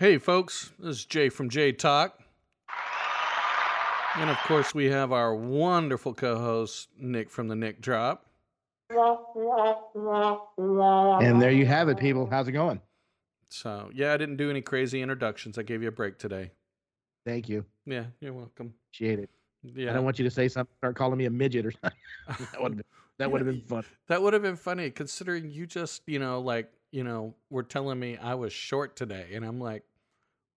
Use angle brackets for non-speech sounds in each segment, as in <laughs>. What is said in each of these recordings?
Hey, folks, this is Jay from Jay Talk. And of course, we have our wonderful co host, Nick from the Nick Drop. And there you have it, people. How's it going? So, yeah, I didn't do any crazy introductions. I gave you a break today. Thank you. Yeah, you're welcome. Appreciate it. Yeah. I don't want you to say something, start calling me a midget or <laughs> something. that would have been, that would have been fun. <laughs> That would have been funny considering you just, you know, like, you know, were telling me I was short today. And I'm like,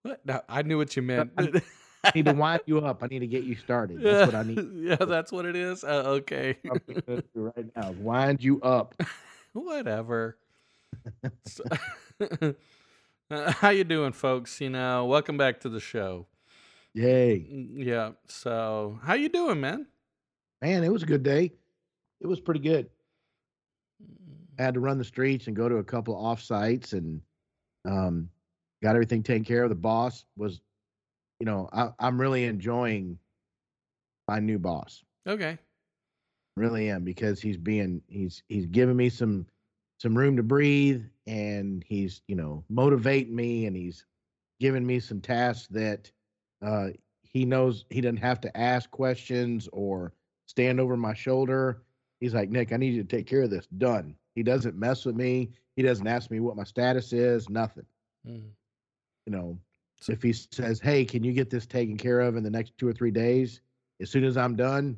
what? No, I knew what you meant. I need to wind you up. I need to get you started. That's what I <laughs> need. yeah, that's what it is. Uh, okay. right now, wind you up. <laughs> Whatever. <laughs> So- Uh, how you doing, folks? You know, welcome back to the show. Yay, Mm, Yeah. So, how you doing, man? man! It was a good day. It was pretty good. I had to run the streets and go to a couple of off sites and um, got everything taken care of. The boss was, you know, I, I'm really enjoying my new boss. Okay. really am because he's being he's he's giving me some some room to breathe and he's you know motivating me and he's giving me some tasks that uh he knows he doesn't have to ask questions or stand over my shoulder he's like nick i need you to take care of this done he doesn't mess with me he doesn't ask me what my status is nothing Mm. You know so if he says hey can you get this taken care of in the next two or three days as soon as i'm done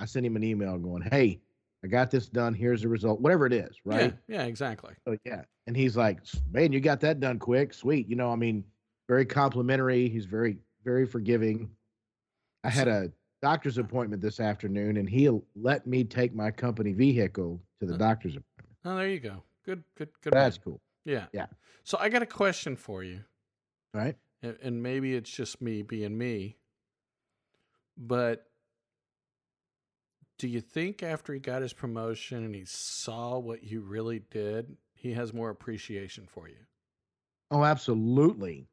i send him an email going hey i got this done here's the result whatever it is right Yeah, yeah, exactly. so, yeah and he's like man you got that done quick sweet you know i mean very complimentary he's very very forgiving i had a doctor's appointment this afternoon and he let me take my company vehicle to the doctor's appointment Oh, there you go. Good, good, good. that's cool Yeah. yeah. So, I got a question for you. Right and, and maybe it's just me being me, but do you think after he got his promotion and he saw what you really did, he has more appreciation for you? Oh, absolutely.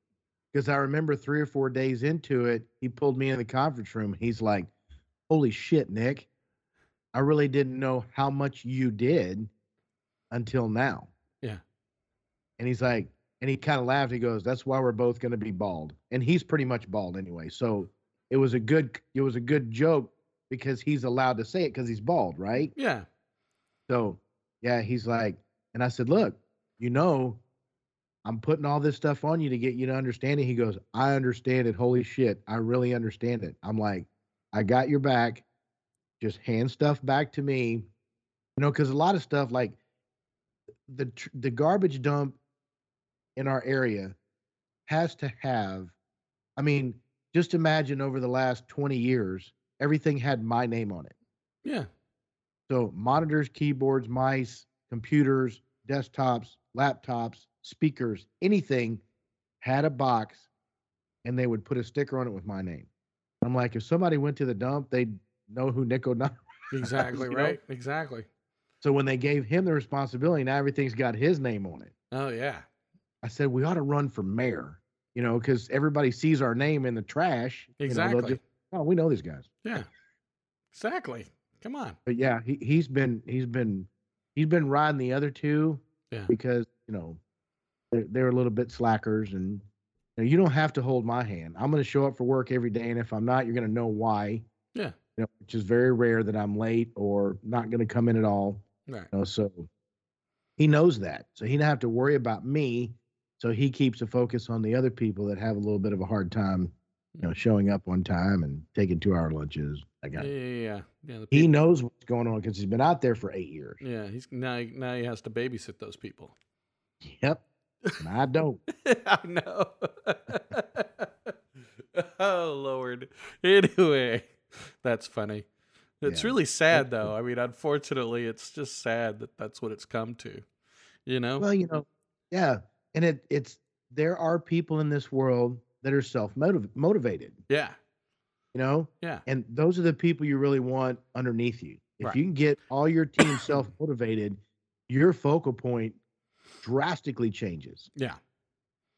Because I remember three or four days into it, he pulled me in the conference room. He's like, Holy shit, Nick. I really didn't know how much you did until now. Yeah. And he's like, and he kind of laughed. He goes, That's why we're both going to be bald. And he's pretty much bald anyway. So it was a good, it was a good joke because he's allowed to say it because he's bald, right? Yeah. So, yeah, he's like, and I said, look, you know, I'm putting all this stuff on you to get you to understand it. He goes, I understand it. Holy shit. I really understand it. I'm like, I got your back. Just hand stuff back to me. You know, because a lot of stuff like the the garbage dump in our area has to have, I mean, just imagine over the last 20 years, everything had my name on it. Yeah. So monitors, keyboards, mice, computers, desktops, laptops, speakers, anything had a box and they would put a sticker on it with my name. I'm like, if somebody went to the dump, they'd know who Nick O'Donnell. <laughs> Exactly. You know? right. Exactly. So when they gave him the responsibility, now everything's got his name on it. Oh, yeah. I said, we ought to run for mayor, you know, because everybody sees our name in the trash. you know, Exactly. just, oh, we know these guys. Yeah. Exactly. Come on. but yeah, he he's been he's been he's been riding the other two Yeah. because you know they're, they're a little bit slackers and you, know, you don't have to hold my hand. I'm going to show up for work every day, and if I'm not, you're going to know why. Yeah. You know, which is very rare that I'm late or not going to come in at all. Right. You know, so he knows that, so he don't have to worry about me. So he keeps a focus on the other people that have a little bit of a hard time, you know, hmm. showing up on time and taking two hour lunches. I got Yeah. Yeah. yeah. The he knows what's going on because he's been out there for eight years. yeah. He's now, now he has to babysit those people. Yep. And I don't. <laughs> I know. <laughs> oh Lord. Anyway, that's funny. It's Yeah. really sad, though. I mean, unfortunately, it's just sad that that's what it's come to. You know? Well, you know, yeah. And it it's there are people in this world that are self motivated, yeah. you know? Yeah. And those are the people you really want underneath you. If Right. you can get all your team <coughs> self motivated, your focal point drastically changes. Yeah.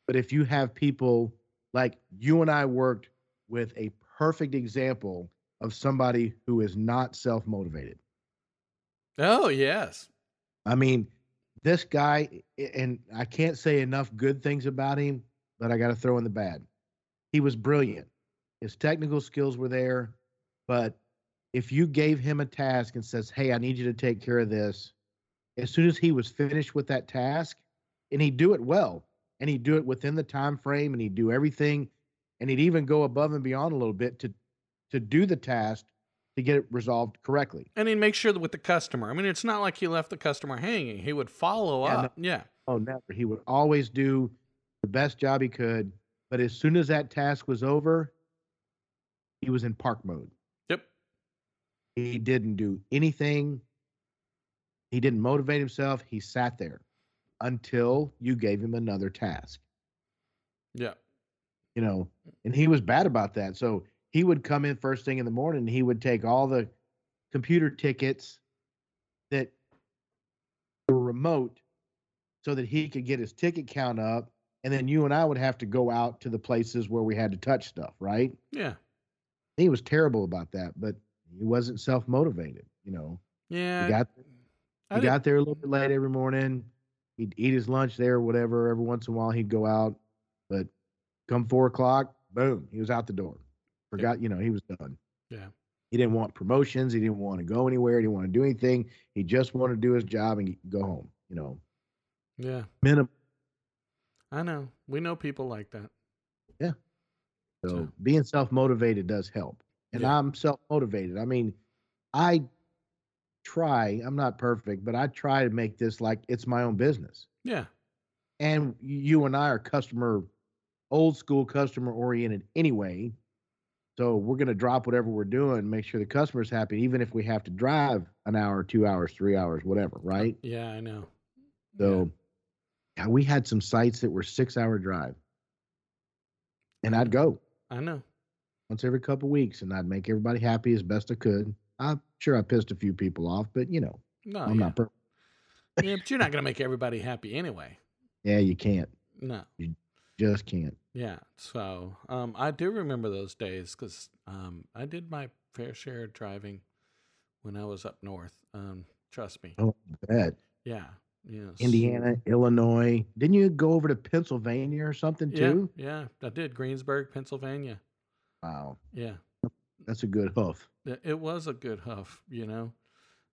But if you have people like you and I worked with a perfect example of somebody who is not self motivated. Oh yes. I mean, this guy, and I can't say enough good things about him, but I got to throw in the bad. He was brilliant. His technical skills were there, but if you gave him a task and says, "Hey, I need you to take care of this," as soon as he was finished with that task, and he'd do it well, and he'd do it within the time frame, and he'd do everything, and he'd even go above and beyond a little bit to to do the task to get it resolved correctly. And he'd make sure that with the customer. I mean, it's not like he left the customer hanging. He would follow Yeah, no- up. Yeah. Oh, never. He would always do the best job he could, but as soon as that task was over, he was in park mode. Yep. He didn't do anything. He didn't motivate himself. He sat there until you gave him another task. Yeah. You know, and he was bad about that. So he would come in first thing in the morning and he would take all the computer tickets that were remote so that he could get his ticket count up. And then you and I would have to go out to the places where we had to touch stuff, right? Yeah. He was terrible about that, but he wasn't self motivated. You know, Yeah. he got he got there a little bit late every morning. He'd eat his lunch there, whatever. Every once in a while, he'd go out, but come four o'clock, boom, he was out the door. Forgot, you know, he was done. Yeah. He didn't want promotions. He didn't want to go anywhere. He didn't want to do anything. He just wanted to do his job and go home. You know, yeah. minimum. I know. We know people like that. So So- being self motivated does help. And Yeah. I'm self motivated. I mean, I try, I'm not perfect, but I try to make this like it's my own business. Yeah. And you and I are customer, old school customer oriented anyway. So we're going to drop whatever we're doing, make sure the customer's happy, even if we have to drive an hour, two hours, three hours, whatever, right? Yeah, I know. So yeah, we had some sites that were six hour drive. And I'd go. I know. once every couple weeks and I'd make everybody happy as best I could. I'm sure I pissed a few people off, but you know, No, I'm yeah. not perfect. yeah, but you're not going to make everybody happy anyway. Yeah, you can't. No. Just can't. Yeah. So um, I do remember those days because um, I did my fair share of driving when I was up north. Um, trust me. Oh, bad. Yeah. Yes. Indiana, Illinois. Didn't you go over to Pennsylvania or something too? Yeah. yeah, I did. Greensburg, Pennsylvania. Wow. Yeah. That's a good hoof. It it was a good huff, you know.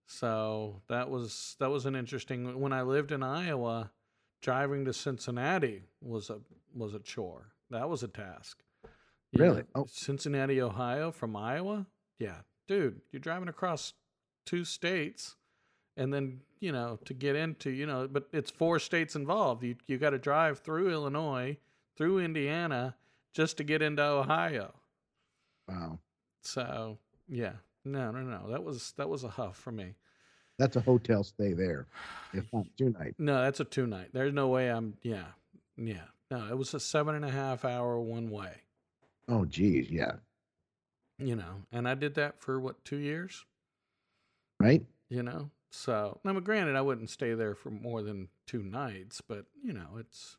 So that was that was an interesting. When I lived in Iowa, driving to Cincinnati was a was a chore. That was a task. You Really? know, Oh. Cincinnati, Ohio, from Iowa. Yeah, dude, you're driving across two states, and then you know to get into you know, but it's four states involved. You you got to drive through Illinois, through Indiana, just to get into Ohio. Wow. So yeah, no, no, no. That was that was a huff for me. That's a hotel stay there. If not two night. No, that's a two night. There's no way I'm. Yeah, yeah. No, it was a seven and a half hour one way. Oh geez, yeah. You know, and I did that for what two years. Right? You know, so now, granted, I wouldn't stay there for more than two nights, but you know, it's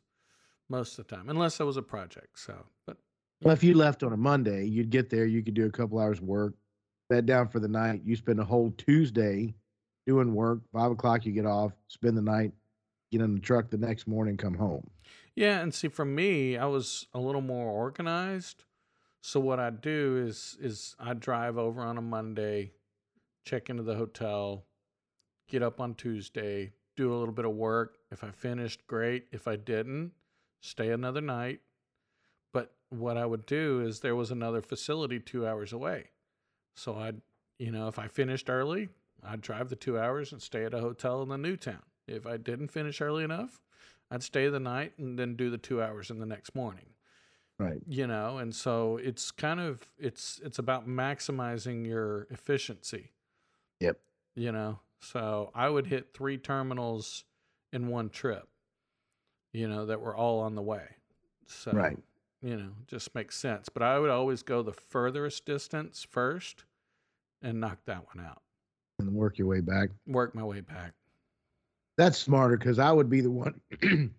most of the time, unless it was a project. So, but Well, if you left on a Monday, you'd get there, you could do a couple hours work, bed down for the night. You spend a whole Tuesday doing work. Five o'clock, you get off, spend the night, get in the truck the next morning, come home. Yeah, and see, for me, I was a little more organized. So what I do is is I drive over on a Monday, check into the hotel, get up on Tuesday, do a little bit of work. If I finished, great. If I didn't, stay another night. But what I would do is there was another facility two hours away. So I'd, you know, if I finished early, I'd drive the two hours and stay at a hotel in the new town. If I didn't finish early enough, I'd stay the night and then do the two hours in the next morning. Right. You know, and so it's kind of it's it's about maximizing your efficiency. Yep. You know, so I would hit three terminals in one trip. You know, that were all on the way. So Right. you know, just makes sense. But I would always go the furthest distance first and knock that one out. And work your way back. Work my way back. That's smarter because I would be the one. <clears throat>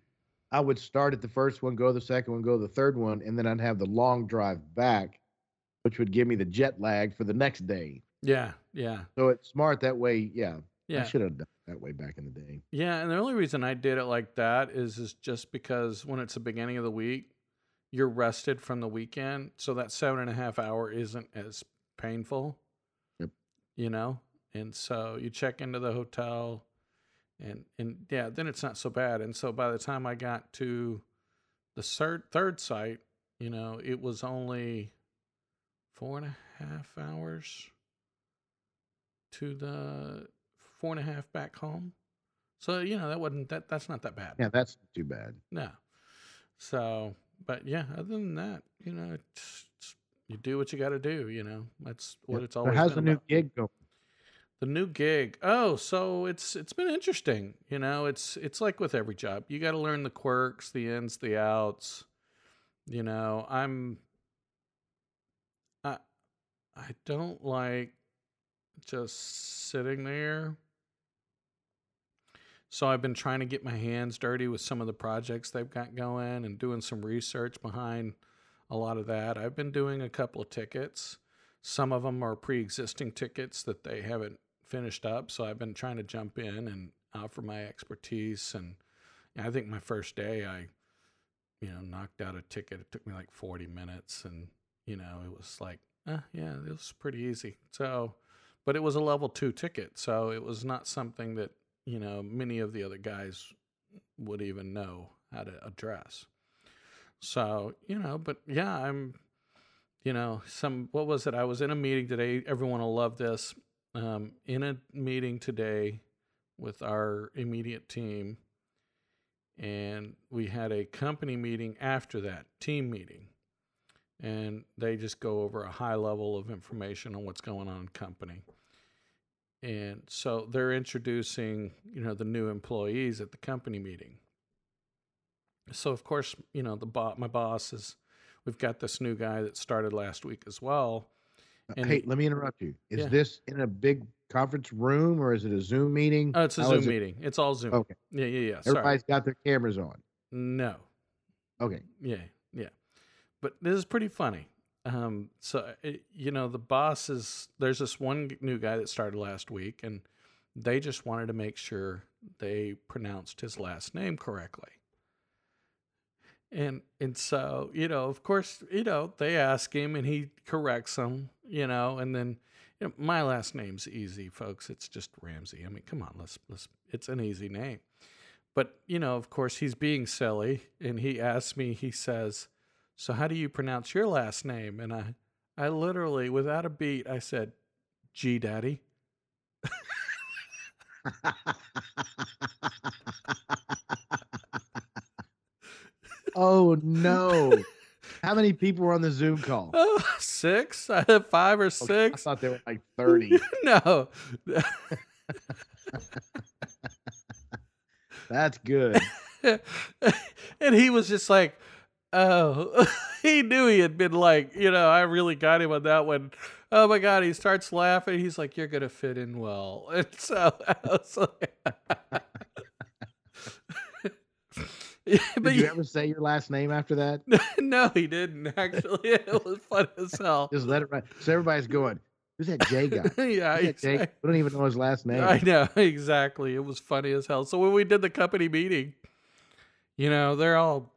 I would start at the first one, go the second one, go the third one, and then I'd have the long drive back, which would give me the jet lag for the next day. Yeah, yeah. So it's smart that way. Yeah. yeah. I should have done it that way back in the day. Yeah, and the only reason I did it like that is is just because when it's the beginning of the week, you're rested from the weekend, so that seven and a half hour isn't as painful. Yep. You know, and so you check into the hotel, and and yeah, then it's not so bad. And so by the time I got to the third third site, you know, it was only four and a half hours to the four and a half back home. So you know that wasn't that that's not that bad. Yeah, that's too bad. No. So, but yeah, other than that, you know, it's, it's, you do what you got to do. You know, that's what Yep. it's So always. how's been the new about. gig going? The new gig. Oh, so it's it's been interesting. You know, it's it's like with every job. You got to learn the quirks, the ins, the outs. You know, I'm I I don't like just sitting there. So I've been trying to get my hands dirty with some of the projects they've got going and doing some research behind a lot of that. I've been doing a couple of tickets. Some of them are pre-existing tickets that they haven't finished up, so I've been trying to jump in and offer my expertise. And I think my first day, I, you know, knocked out a ticket. It took me like 40 minutes, and you know, it was like, uh, yeah, it was pretty easy. So, but it was a level two ticket, so it was not something that you know many of the other guys would even know how to address. So, you know, but yeah, I'm, you know, some, what was it? I was in a meeting today. Everyone will love this. Um, in a meeting today with our immediate team. And we had a company meeting after that, team meeting. And they just go over a high level of information on what's going on in company. And so they're introducing, you know, the new employees at the company meeting so of course you know the bo- my boss is we've got this new guy that started last week as well And hey, let me interrupt you. Is Yeah. this in a big conference room or is it a Zoom meeting? oh it's a How zoom it- meeting it's all zoom Okay. yeah yeah yeah sorry Everybody's got their cameras on. no Okay. yeah yeah but this is pretty funny um so it, you know the boss is there's this one new guy that started last week and they just wanted to make sure they pronounced his last name correctly and and so you know of course you know they ask him and he corrects them you know and then you know, my last name's easy folks. It's just ramsey. I mean come on let's let's it's an easy name. But you know of course he's being silly and he asks me he says so how do you pronounce your last name? And i i literally without a beat i said g daddy <laughs> oh no. <laughs> How many people were on the Zoom call? oh, six <laughs> i had five or oh, Okay, I thought there were like 30. <laughs> no That's good. and he was just like, oh, he knew he had been like, you know, I really got him on that one. Oh my God, he starts laughing. He's like, you're going to fit in well. And so I was like, <laughs> Did but you you- ever say your last name after that? <laughs> no, he didn't actually. <laughs> It was fun as hell. Just let it run. So everybody's going, Who's that J guy? yeah, Who's that J? We don't even know his last name. I know exactly. It was funny as hell. So when we did the company meeting, you know, they're all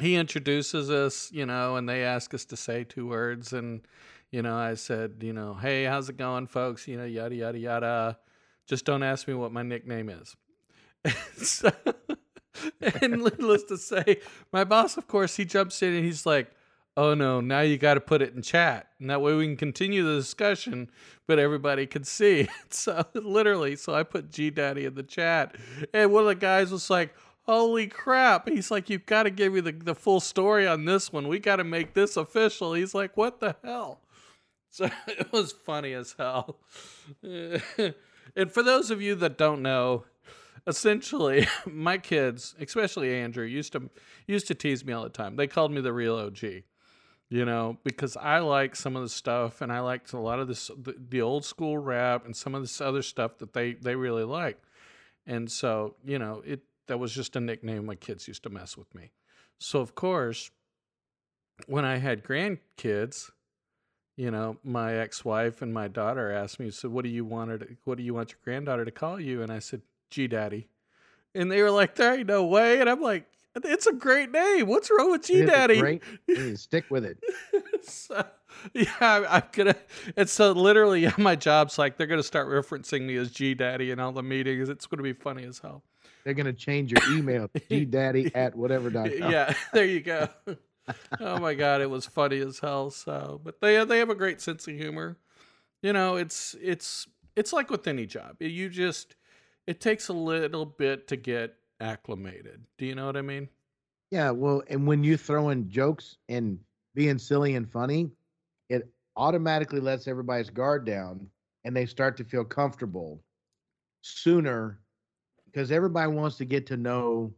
he introduces us, you know, and they ask us to say two words and you know, I said, you know, hey, how's it going, folks? You know, yada yada yada. Just don't ask me what my nickname is. so, <laughs> and needless to say, my boss, of course, he jumps in and he's like, "Oh no, now you got to put it in chat, and that way we can continue the discussion, but everybody can see." <laughs> So literally, so I put G Daddy in the chat, and one of the guys was like, "Holy crap!" He's like, "You've got to give me the the full story on this one. We got to make this official." He's like, "What the hell?" <laughs> So it was funny as hell. and for those of you that don't know, essentially <laughs> my kids, especially Andrew, used to used to tease me all the time. They called me the real OG. You know, because I like some of the stuff and I liked a lot of this the, the old school rap and some of this other stuff that they they really like. And so, you know, it that was just a nickname my kids used to mess with me. So of course, when I had grandkids, you know, my ex-wife and my daughter asked me, "So what do you want her to, what do you want your granddaughter to call you?" And I said, "G Daddy." And they were like, "There ain't no way." And I'm like, it's a great name. What's wrong with G Daddy? Great, you need to stick with it. <laughs> so, yeah, I'm, I'm gonna. And so literally, yeah, my job's like they're gonna start referencing me as G Daddy in all the meetings. It's gonna be funny as hell. They're gonna change your email to <laughs> gdaddy at whatever dot. Yeah, there you go. oh my god, it was funny as hell. So, but they they have a great sense of humor. You know, it's it's it's like with any job. You just it takes a little bit to get acclimated. Do you know what I mean? Yeah, well, and when you throw in jokes and being silly and funny, it automatically lets everybody's guard down and they start to feel comfortable sooner because everybody wants to get to know,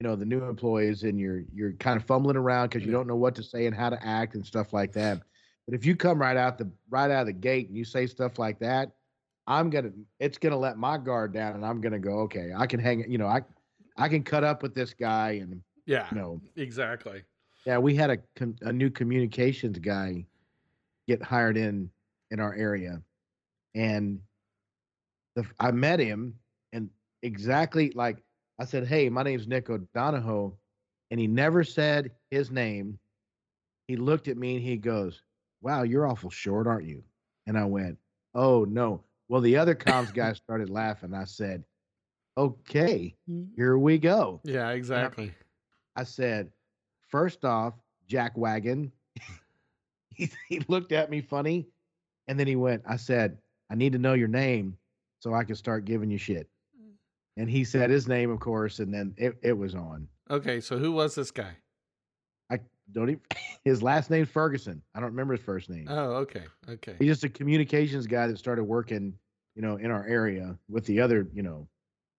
you know, the new employees and you're you're kind of fumbling around because you don't know what to say and how to act and stuff like that. But if you come right out the right out of the gate and you say stuff like that, I'm gonna it's gonna let my guard down and I'm gonna go, okay, I can hang you know, I I can cut up with this guy and Yeah, you know exactly. yeah, we had a a new communications guy get hired in in our area, and the I met him, and exactly like I said, "Hey, my name's Nick O'Donohoe," and he never said his name. He looked at me and he goes, "Wow, you're awful short, aren't you?" And I went, "Oh no." Well, the other comms guy started laughing. I said, "Okay, mm-hmm. here we go." Yeah, exactly. I said, first off, Jack Wagon. <laughs> he, he looked at me funny. And then he went, I said, I need to know your name so I can start giving you shit. And he said his name, of course, and then it, it was on. Okay, so who was this guy? Don't even, <laughs> his last name's Ferguson. I don't remember his first name. Oh, okay, okay. He's just a communications guy that started working, you know, in our area with the other, you know,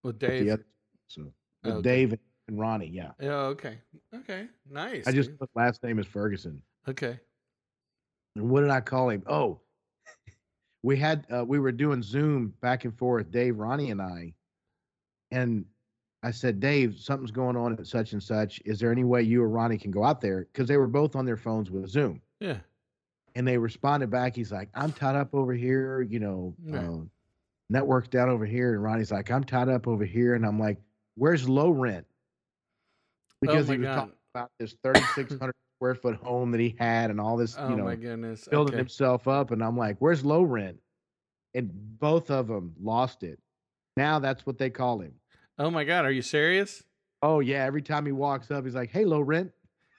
With with Dave. other, so with Okay. Dave and Ronnie. Yeah. Yeah, okay, okay, nice. I just dude. last name is Ferguson. okay. And what did I call him? Oh, we had uh, we were doing Zoom back and forth, Dave, Ronnie, and I. And I said, Dave, something's going on at such and such. Is there any way you or Ronnie can go out there? Because they were both on their phones with Zoom. Yeah. And they responded back. He's like, I'm tied up over here, you know, Yeah. uh, network's down over here. And Ronnie's like, I'm tied up over here. And I'm like, where's low rent? Because oh he was god. talking <laughs> about this <coughs> 3,600 square foot home that he had and all this, Oh you know, my goodness. building okay. himself up and i'm like where's low rent and both of them lost it now that's what they call him Oh my god. Are you serious? oh yeah every time he walks up he's like hey low rent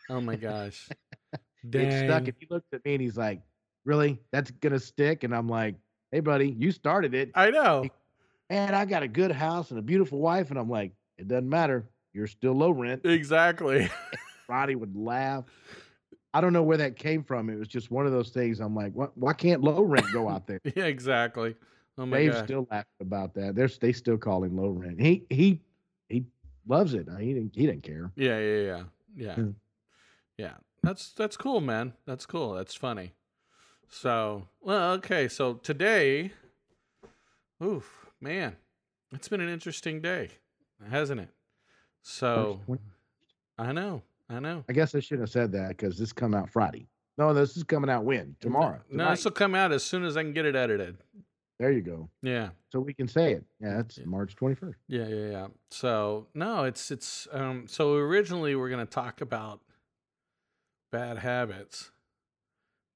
Oh my gosh. <laughs> it's stuck Dang. and he looks at me and he's like really that's gonna stick and i'm like hey buddy you started it I know. and i got a good house and a beautiful wife and i'm like it doesn't matter you're still low rent Exactly. <laughs> roddy would laugh i don't know where that came from it was just one of those things i'm like what, why can't low rent go out there <laughs> yeah, exactly. Oh my Dave's god. still laughing about that. They're they still call him low rent. He he he loves it. He didn't he didn't care. Yeah, yeah, yeah. Yeah. Hmm. Yeah. That's that's cool, man. That's cool. That's funny. So, well, okay. So today, oof, man, it's been an interesting day, hasn't it? So, I know, I know. I guess I shouldn't have said that because this come out Friday. No, this is coming out when tomorrow. No, tonight. this will come out as soon as I can get it edited. There you go. Yeah. So we can say it. Yeah, it's Yeah. March twenty first. Yeah, yeah, yeah. So no, it's it's um so originally we're gonna talk about bad habits.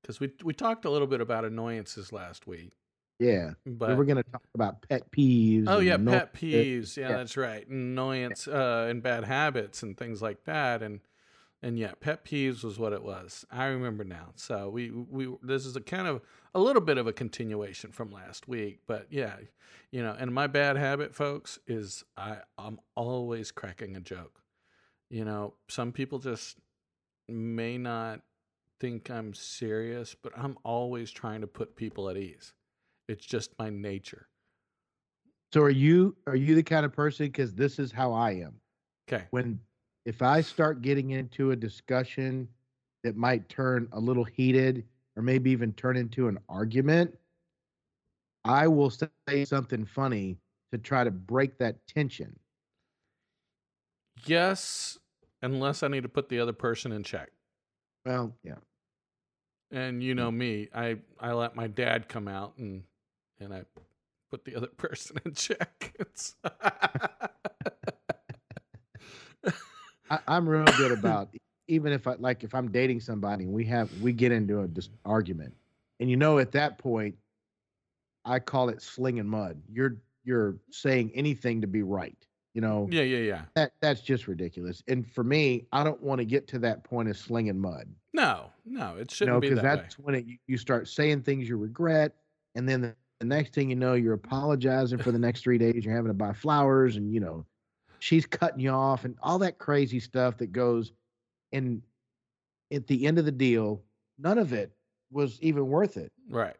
Because we we talked a little bit about annoyances last week. Yeah, But we're gonna talk about pet peeves. Oh yeah, pet peeves. Yeah, yeah. that's right. Annoyance uh, and bad habits and things like that. And and yeah, pet peeves was what it was. I remember now. So we we this is a kind of a little bit of a continuation from last week. But yeah, you know, and my bad habit, folks, is I I'm always cracking a joke. You know, some people just may not think I'm serious, but I'm always trying to put people at ease. It's just my nature. So are you are you the kind of person? Because this is how I am. Okay. When if I start getting into a discussion that might turn a little heated or maybe even turn into an argument, I will say something funny to try to break that tension. Yes, unless I need to put the other person in check. Well, yeah. And you know me, I I let my dad come out and and I put the other <laughs> person in check. <laughs> I, I'm real good about even if I like if I'm dating somebody and we have we get into a dis- argument, and you know at that point, I call it slinging mud. You're you're saying anything to be right. You know Yeah, yeah, yeah. that that's just ridiculous. And for me, I don't want to get to that point of slinging mud. No, no, it shouldn't know, be because that that's when it, you- you start saying things you regret, and then the, the next thing you know, you're apologizing for the next three days. You're having to buy flowers, and you know, she's cutting you off, and all that crazy stuff that goes. And at the end of the deal, none of it was even worth it. Right.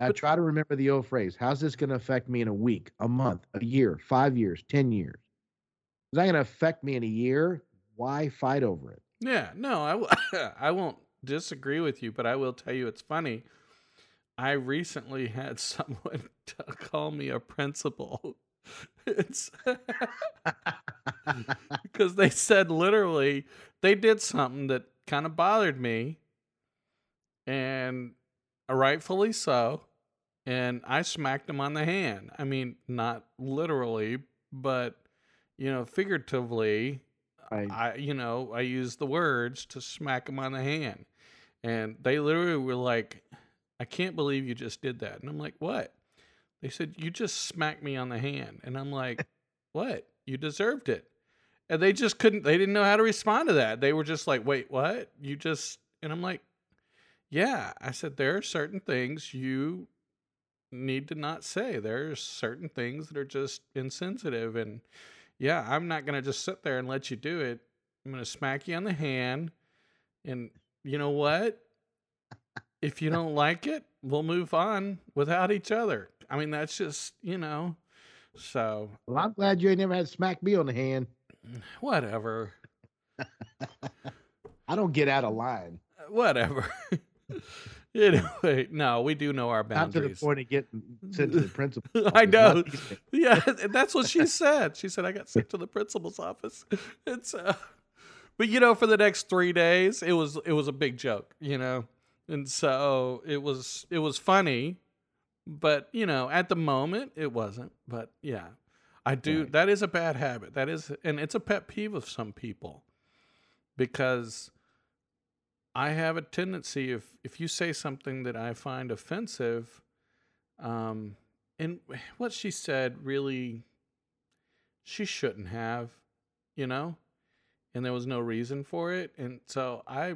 I But- try to remember the old phrase: "How's this going to affect me in a week, a month, a year, five years, ten years? It's not going to affect me in a year. Why fight over it?" Yeah, no, I, w- <laughs> I won't disagree with you, but I will tell you it's funny. I recently had <laughs> someone <laughs> call me a principal. <laughs> It's <laughs> because they said literally they did something that kind of bothered me, and rightfully so. And I smacked him on the hand. I mean, not literally, but you know, figuratively. Right. I, you know, I used the words to smack him on the hand, and they literally were like, "I can't believe you just did that." And I'm like, "What?" They said, "You just smacked me on the hand," and I'm like, <laughs> "What? You deserved it." And they just couldn't. They didn't know how to respond to that. They were just like, "Wait, what? You just?" And I'm like, "Yeah." I said, "There are certain things you need to not say. There are certain things that are just insensitive and." yeah, I'm not going to just sit there and let you do it. I'm going to smack you on the hand. And you know what? If you don't like it, we'll move on without each other. I mean, that's just, you know, so Well, I'm glad you ain't never had to smack me on the hand. whatever. <laughs> I don't get out of line. Whatever. <laughs> anyway, no, we do know our boundaries. Not to the point of getting sent to the <laughs> principal. I know. not these things. yeah, that's what she said. She said I got sent to the principal's office. It's uh, but you know, for the next three days, it was it was a big joke, you know, and so it was it was funny, but you know, at the moment, it wasn't. But yeah, I do. Right. That is a bad habit. That is, and it's a pet peeve of some people because I have a tendency if if you say something that I find offensive, um, and what she said really, she shouldn't have, you know, and there was no reason for it, and so I,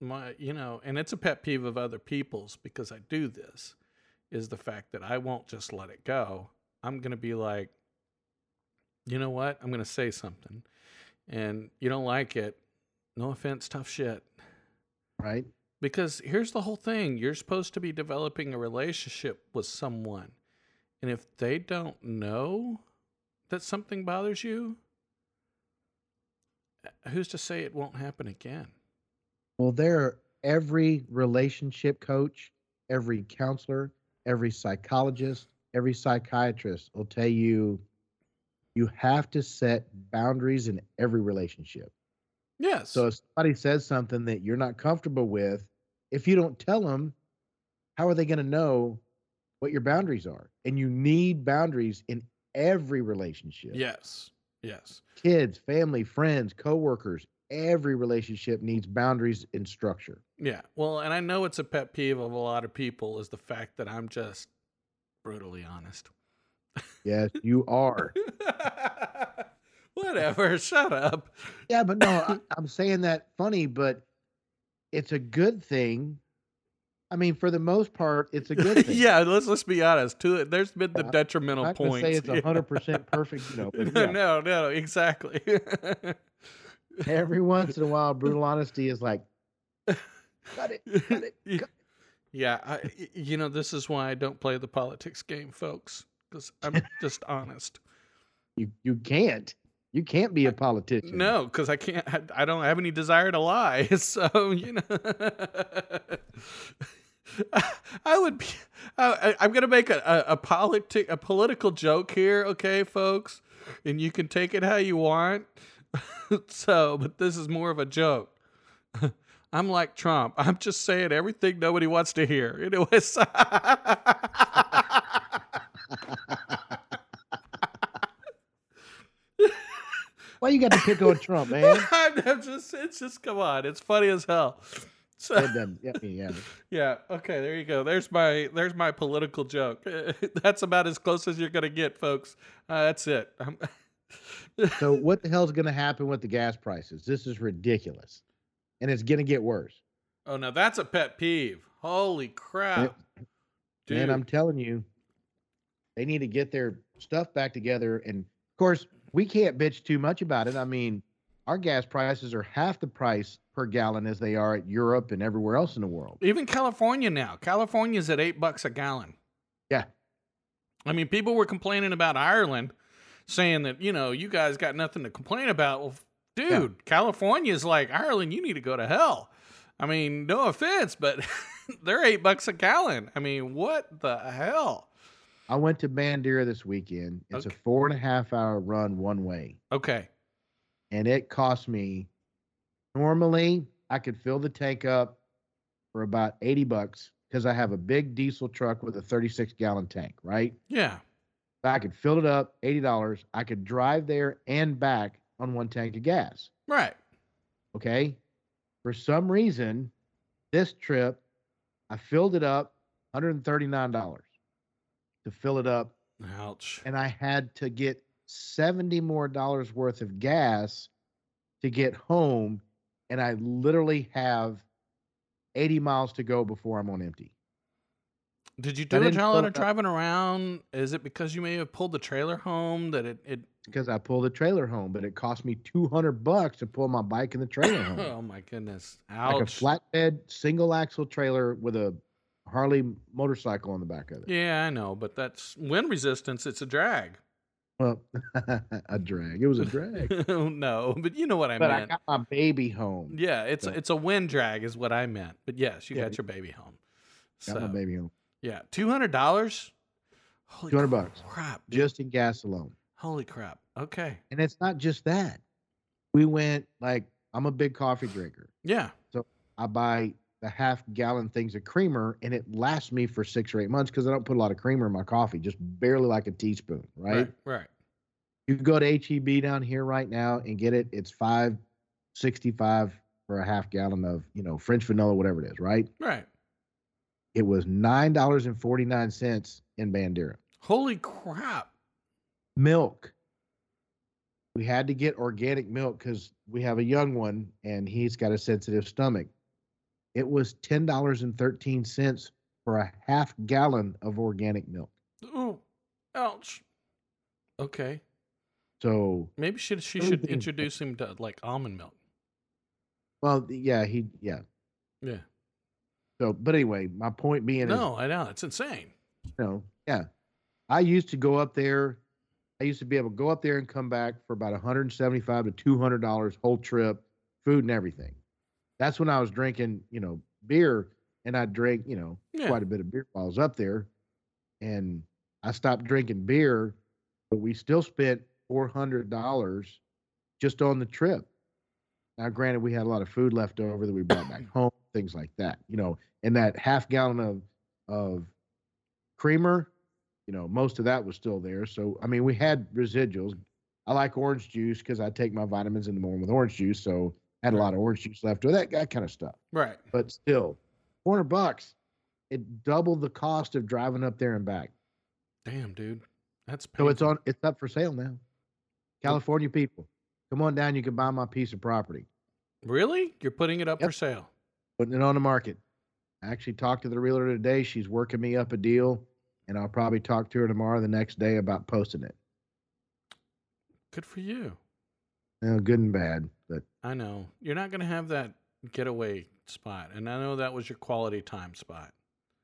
my, you know, and it's a pet peeve of other people's because I do this, is the fact that I won't just let it go. I'm gonna be like, you know what? I'm gonna say something, and you don't like it. No offense, tough shit. Right? Because here's the whole thing you're supposed to be developing a relationship with someone. And if they don't know that something bothers you, uh, who's to say it won't happen again? Well, there, every relationship coach, every counselor, every psychologist, every psychiatrist will tell you you have to set boundaries in every relationship. Yes. So if somebody says something that you're not comfortable with, if you don't tell them, how are they going to know what your boundaries are? And you need boundaries in every relationship. yes. Yes. Kids, family, friends, coworkers, every relationship needs boundaries and structure. Yeah. Well, and I know it's a pet peeve of a lot of people is the fact that I'm just brutally honest. Yes, you are. <laughs> Whatever. Shut up. Yeah, but no, I, <laughs> I'm saying that funny, but it's a good thing. I mean, for the most part, it's a good thing. yeah, let's let's be honest. To it, there's been the I'm detrimental I'm not points. say it's <laughs> Yeah. 100% perfect, you know, yeah, no, no, exactly. Every once in a while, brutal honesty is like, cut it, cut it. <laughs> Cut- yeah, I, you know, this is why I don't play the politics game, folks, because I'm <laughs> just honest. You you can't. You can't be a politician. No, because I can't. I, I don't have any desire to lie. <laughs> So you know, I would be. I, I'm going to make a a, a politic a political joke here, okay, folks, and you can take it how you want. <laughs> so, but this is more of a joke. <laughs> I'm like Trump. I'm just saying everything nobody wants to hear. Anyways. <laughs> Why you got to pick on Trump, man? I'm just, it's just, come on. It's funny as hell. So, yeah, yeah. yeah. Okay. There you go. There's my, there's my political joke. that's about as close as you're going to get, folks. Uh, that's it. So <laughs> what the hell's going to happen with the gas prices? This is ridiculous, and it's going to get worse. oh, now that's a pet peeve. Holy crap. Dude. And I'm telling you, they need to get their stuff back together. And of course, we can't bitch too much about it. I mean, our gas prices are half the price per gallon as they are at Europe and everywhere else in the world. Even California now. California's at eight bucks a gallon. Yeah. I mean, people were complaining about Ireland, saying that, you know, you guys got nothing to complain about. Well, dude, California's like, Ireland, you need to go to hell. I mean, no offense, but <laughs> they're eight bucks a gallon. I mean, what the hell? I went to Bandera this weekend. It's Okay. a four and a half hour run one way, Okay. and it cost me. Normally, I could fill the tank up for about eighty bucks because I have a big diesel truck with a thirty-six gallon tank, right? Yeah. I could fill it up, eighty dollars. I could drive there and back on one tank of gas. Right. Okay. For some reason, this trip, I filled it up $139 to fill it up, Ouch. and I had to get 70 more dollars worth of gas to get home. And I literally have 80 miles to go before I'm on empty. Did you I do while fill of up. driving around? Is it because you may have pulled the trailer home that it, it Because I pulled the trailer home, but it cost me 200 bucks to pull my bike in the trailer <coughs> home. oh my goodness. Ouch. like a flatbed single axle trailer with a Harley motorcycle on the back of it. Yeah, I know, but that's wind resistance. It's a drag. Well, <laughs> a drag. It was a drag. <laughs> Oh, no, but you know what I but I got my baby home. yeah, it's so- it's a wind drag is what I meant. But yes, you Yeah, got your baby home. Got So my baby home. Yeah, two hundred dollars. Holy 200 bucks. Crap! dude. Just in gas alone. holy crap. Okay. And it's not just that. We went like I'm a big coffee drinker. Yeah. So I buy the half gallon things of creamer and it lasts me for six or eight months because I don't put a lot of creamer in my coffee, just barely like a teaspoon, right? Right. Right. You can go to HEB down here right now and get it. It's five sixty five for a half gallon of, you know, French vanilla, whatever it is, right? Right. It was nine dollars and forty nine cents in Bandera. Holy crap! Milk. We had to get organic milk because we have a young one and he's got a sensitive stomach. It was ten dollars and thirteen cents for a half gallon of organic milk. Ooh, ouch. Okay. So, Maybe she she should introduce him to like almond milk. well, yeah, he, yeah. Yeah. So, but anyway, my point being is, No, I know it's insane. you know, yeah. I used to go up there. I used to be able to go up there and come back for about 175 to 200 dollars whole trip, food and everything. That's when I was drinking, you know, beer, and I drank, you know, Yeah. quite a bit of beer while I was up there. And I stopped drinking beer, but we still spent 400 dollars just on the trip. Now, granted, we had a lot of food left over that we brought back <coughs> home, things like that, you know, and that half gallon of of creamer, you know, most of that was still there. So, I mean, we had residuals. I like orange juice because I take my vitamins in the morning with orange juice. So, I had a lot of orange juice left or that, that kind of stuff. Right. But still, 400 bucks, it doubled the cost of driving up there and back. Damn, dude. That's So, it's on, it's up for sale now. California people, come on down. You can buy my piece of property, Really? You're putting it up Yep. for sale? Putting it on the market. I actually talked to the realtor today. She's working me up a deal, and I'll probably talk to her tomorrow, the next day, about posting it. Good for you. You know, good and bad, but I know you're not going to have that getaway spot, and I know that was your quality time spot.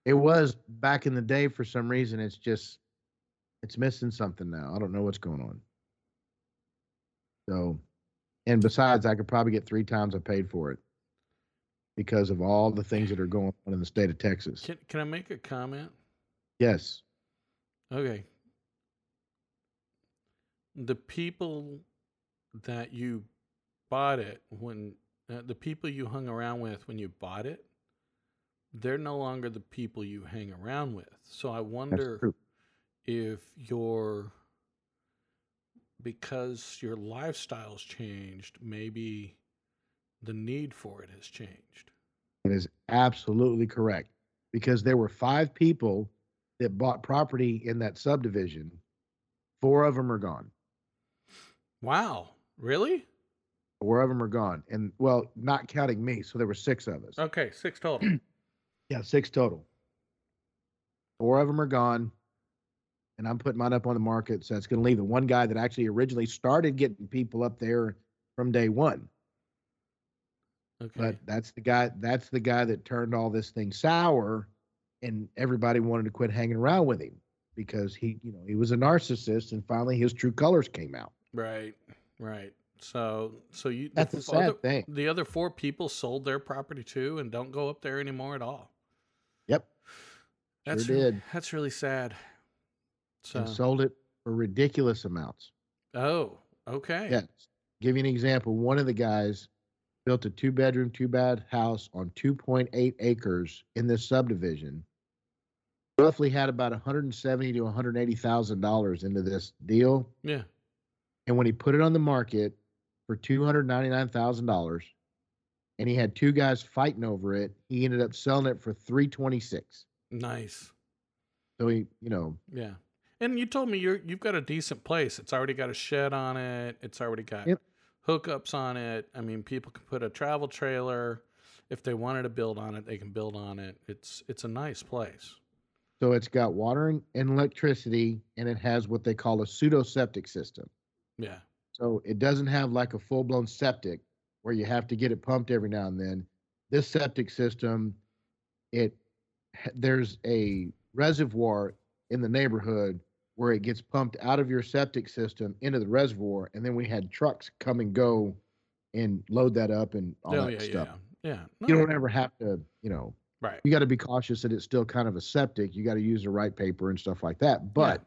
it was back in the day. For some reason, it's just it's missing something now. I don't know what's going on. So, and besides, I could probably get three times I paid for it because of all the things that are going on in the state of Texas. Can Can I make a comment? Yes, Okay. The people that you bought it when uh, the people you hung around with when you bought it, they're no longer the people you hang around with. So I wonder if your because your lifestyle's changed, maybe the need for it has changed. That is absolutely correct. Because there were five people that bought property in that subdivision. Four of them are gone. Wow. Really? Four of them are gone. And well, not counting me. So there were six of us. Okay, six total. <clears throat> Yeah, six total. Four of them are gone. And I'm putting mine up on the market. So it's going to leave the one guy that actually originally started getting people up there from day one. Okay. But that's the guy. That's the guy that turned all this thing sour, and everybody wanted to quit hanging around with him because he, you know, he was a narcissist, and finally his true colors came out. right. Right. So so you That's the f- sad other, thing. the other four people sold their property too and don't go up there anymore at all. Yep, That's Sure re- did. That's really sad. So and sold it for ridiculous amounts. oh, okay. Yes. Give you an example. One of the guys built a two bedroom, two bath house on 2.8 acres in this subdivision. Roughly had about 170 to 180 thousand dollars into this deal. Yeah. And when he put it on the market for two hundred ninety nine thousand dollars, and he had two guys fighting over it, he ended up selling it for three twenty six. Nice. So he, you know, Yeah. And you told me you're you've got a decent place. It's already got a shed on it. It's already got. Hookups on it. I mean, people can put a travel trailer. If they wanted to build on it, they can build on it. It's it's a nice place. so it's got water and, electricity, and it has what they call a pseudo septic system. Yeah. So it doesn't have like a full blown septic where you have to get it pumped every now and then. This septic system, it there's a reservoir in the neighborhood where it gets pumped out of your septic system into the reservoir, and then we had trucks come and go and load that up and all oh that yeah, stuff. yeah. Yeah. You don't ever have to, you know, right. you got to be cautious that it's still kind of a septic. You got to use the right paper and stuff like that. But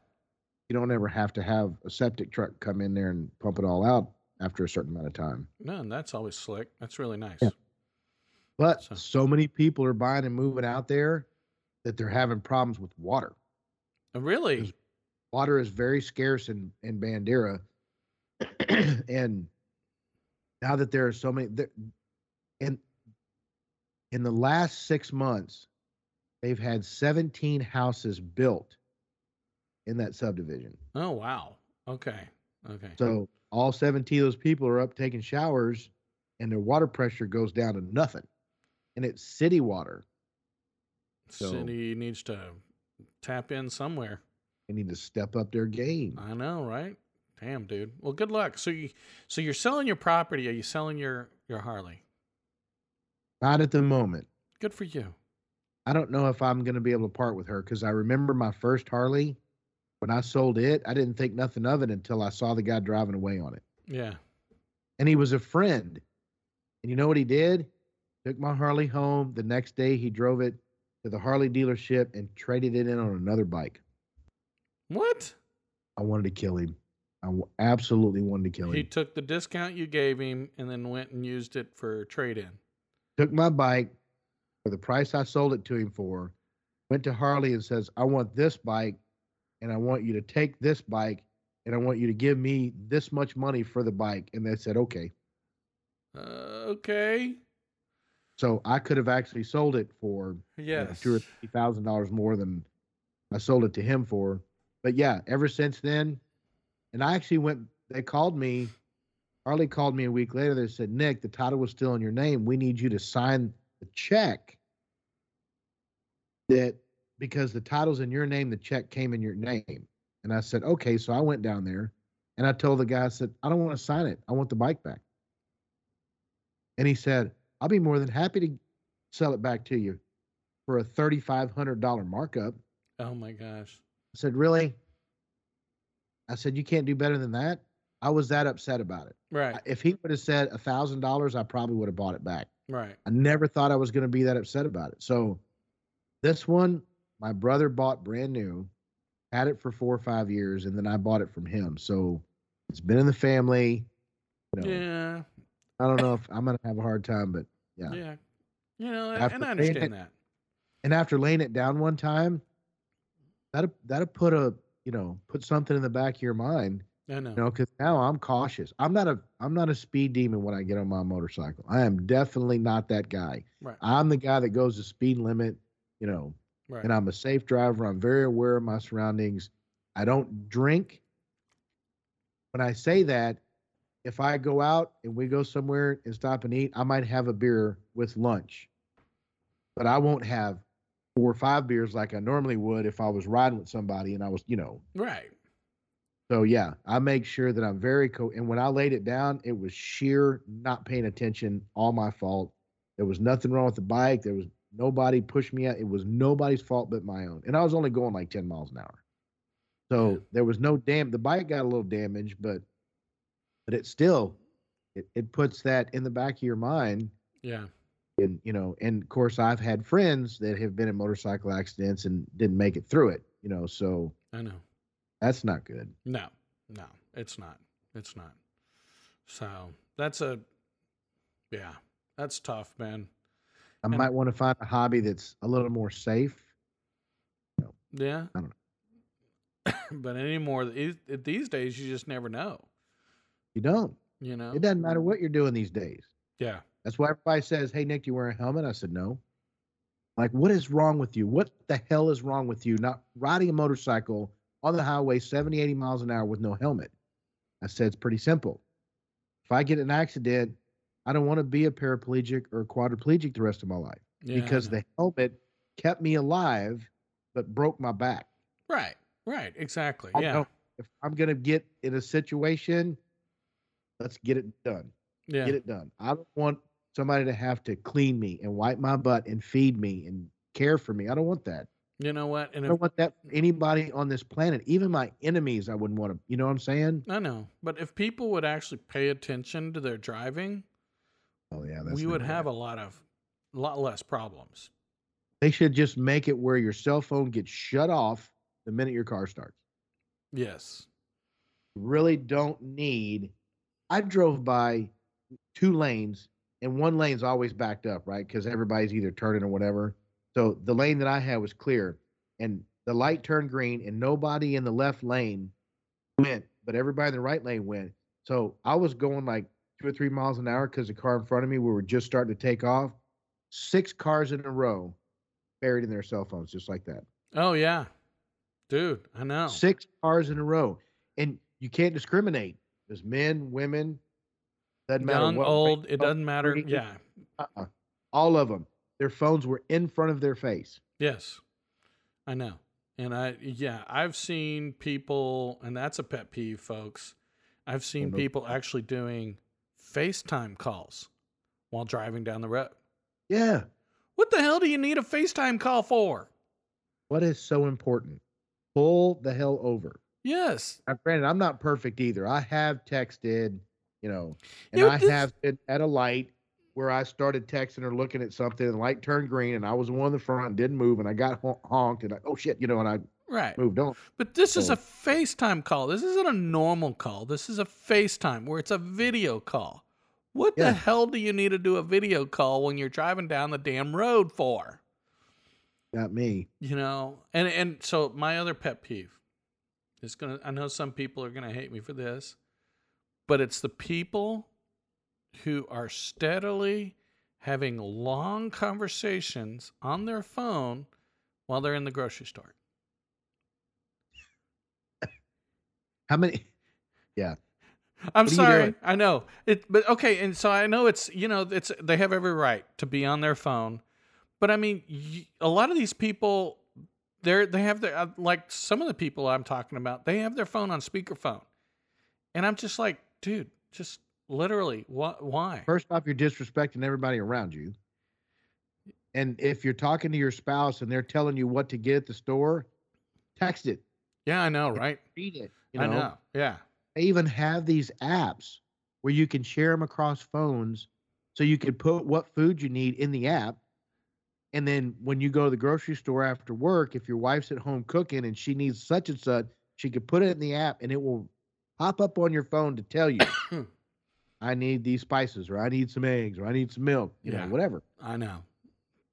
you don't ever have to have a septic truck come in there and pump it all out after a certain amount of time. No, and that's always slick. That's really nice. Yeah. But So- so many people are buying and moving out there that they're having problems with water. Uh, Really? Water is very scarce in in Bandera, <clears throat> and now that there are so many, there, in in the last six months, they've had 17 houses built in that subdivision. Oh wow. Okay. Okay. So all 17 of those people are up taking showers, and their water pressure goes down to nothing, and it's city water. so- City needs to tap in somewhere. They need to step up their game. I know, right? Damn, dude. Well, good luck. So you, so you're selling your property. Are you selling your your Harley? Not at the moment. Good for you. I don't know if I'm going to be able to part with her because I remember my first Harley. When I sold it, I didn't think nothing of it until I saw the guy driving away on it. Yeah. And he was a friend. And you know what he did? Took my Harley home. The next day, he drove it to the Harley dealership and traded it in on another bike. What? I wanted to kill him. I absolutely wanted to kill him. He took the discount you gave him and then went and used it for trade in. Took my bike for the price I sold it to him for. Went to Harley and says, I want this bike and I want you to take this bike and I want you to give me this much money for the bike. And they said, okay. Uh, okay. So I could have actually sold it for you know, two or three thousand dollars more than I sold it to him for. But yeah, ever since then, and I actually went. They called me. Harley called me a week later. They said, Nick, the title was still in your name. We need you to sign the check. That because the title's in your name, the check came in your name. And I said, okay. So I went down there, and I told the guy, I said, I don't want to sign it. I want the bike back. And he said, I'll be more than happy to sell it back to you for a $3,500 markup. Oh my gosh. I said, Really? I said, You can't do better than that. I was that upset about it. Right. If he would have said a $1,000, I probably would have bought it back. Right. I never thought I was going to be that upset about it. So this one, my brother bought brand new, had it for four or five years, and then I bought it from him. So it's been in the family. You know, Yeah. I don't know if I'm going to have a hard time, but yeah. Yeah. You know, After and I understand it- that. and after laying it down one time, that'll that'll put a you know put something in the back of your mind. I know. You know, because now I'm cautious. I'm not a I'm not a speed demon when I get on my motorcycle. I am definitely not that guy. Right. I'm the guy that goes the speed limit, you know, Right. and I'm a safe driver. I'm very aware of my surroundings. I don't drink. When I say that, if I go out and we go somewhere and stop and eat, I might have a beer with lunch, but I won't have four or five beers like I normally would if I was riding with somebody and I was, you know. right. So yeah, I make sure that I'm very co. And when I laid it down, it was sheer not paying attention, all my fault. There was nothing wrong with the bike. There was nobody pushed me out. It was nobody's fault but my own. And I was only going like 10 miles an hour. So Yeah. there was no damn The bike got a little damaged, but but it still it, it puts that in the back of your mind. Yeah. And you know, and of course I've had friends that have been in motorcycle accidents and didn't make it through it, you know, so I know. that's not good. No, no, it's not. It's not. So that's a, yeah, that's tough, man. I And- might want to find a hobby that's a little more safe. Yeah. I don't know <coughs> but anymore, these these days, you just never know. You don't. You know. It doesn't matter what you're doing these days. Yeah. That's why everybody says, "Hey Nick, do you wear a helmet?" I said, "No." Like, what is wrong with you? What the hell is wrong with you not riding a motorcycle on the highway 70, 80 miles an hour with no helmet? I said, it's pretty simple. If I get an accident, I don't want to be a paraplegic or a quadriplegic the rest of my life yeah because the helmet kept me alive but broke my back. right, right, exactly. I yeah. If I'm going to get in a situation, let's get it done. Yeah. get it done. I don't want somebody to have to clean me and wipe my butt and feed me and care for me. I don't want that. You know what? And I don't want that anybody on this planet. Even my enemies, I wouldn't want to. You know what I'm saying? I know, but if people would actually pay attention to their driving, Oh yeah, we would have a lot of, a lot less problems. They should just make it where your cell phone gets shut off the minute your car starts. Yes. You really don't need. I drove by two lanes, and one lane's always backed up, right? Because everybody's either turning or whatever. So the lane that I had was clear, and the light turned green, and nobody in the left lane went, but everybody in the right lane went. So I was going like two or three miles an hour because the car in front of me, we were just starting to take off. Six cars in a row buried in their cell phones, just like that. Oh yeah, dude. I know. Six cars in a row, and you can't discriminate. There's men, women, doesn't matter Young, what old, it doesn't matter. 30, Yeah. uh-uh. all of them. Their phones were in front of their face. Yes, I know. And I, yeah, I've seen people, and that's a pet peeve, folks. I've seen people actually doing FaceTime calls while driving down the road. Yeah. What the hell do you need a FaceTime call for? What is so important? Pull the hell over. Yes. Now, granted, I'm not perfect either. I have texted, you know, and Yeah, I this- have been at a light where I started texting or looking at something, and the light turned green, and I was the one in the front, and didn't move, and I got hon- honked, and I, oh shit, you know, and I Right. moved on. But this is a FaceTime call. This isn't a normal call. This is a FaceTime where it's a video call. What Yeah. the hell do you need to do a video call when you're driving down the damn road for? Not me. You know? And and so my other pet peeve is going to I know some people are going to hate me for this, but it's the people who are steadily having long conversations on their phone while they're in the grocery store. How many? Yeah. I'm What sorry. I know it, but okay. And so I know it's you know it's they have every right to be on their phone, but I mean y- a lot of these people they're they have their uh, like some of the people I'm talking about they have their phone on speakerphone, and I'm just like, dude, just literally, what? Why? First off, you're disrespecting everybody around you. And if you're talking to your spouse and they're telling you what to get at the store, text it, Yeah, I know, right? read it. You know, I know. Yeah, they even have these apps where you can share them across phones so you can put what food you need in the app and then when you go to the grocery store after work if your wife's at home cooking and she needs such and such she could put it in the app and it will pop up on your phone to tell you <coughs> hmm. i need these spices or i need some eggs or i need some milk you Yeah. know whatever I know.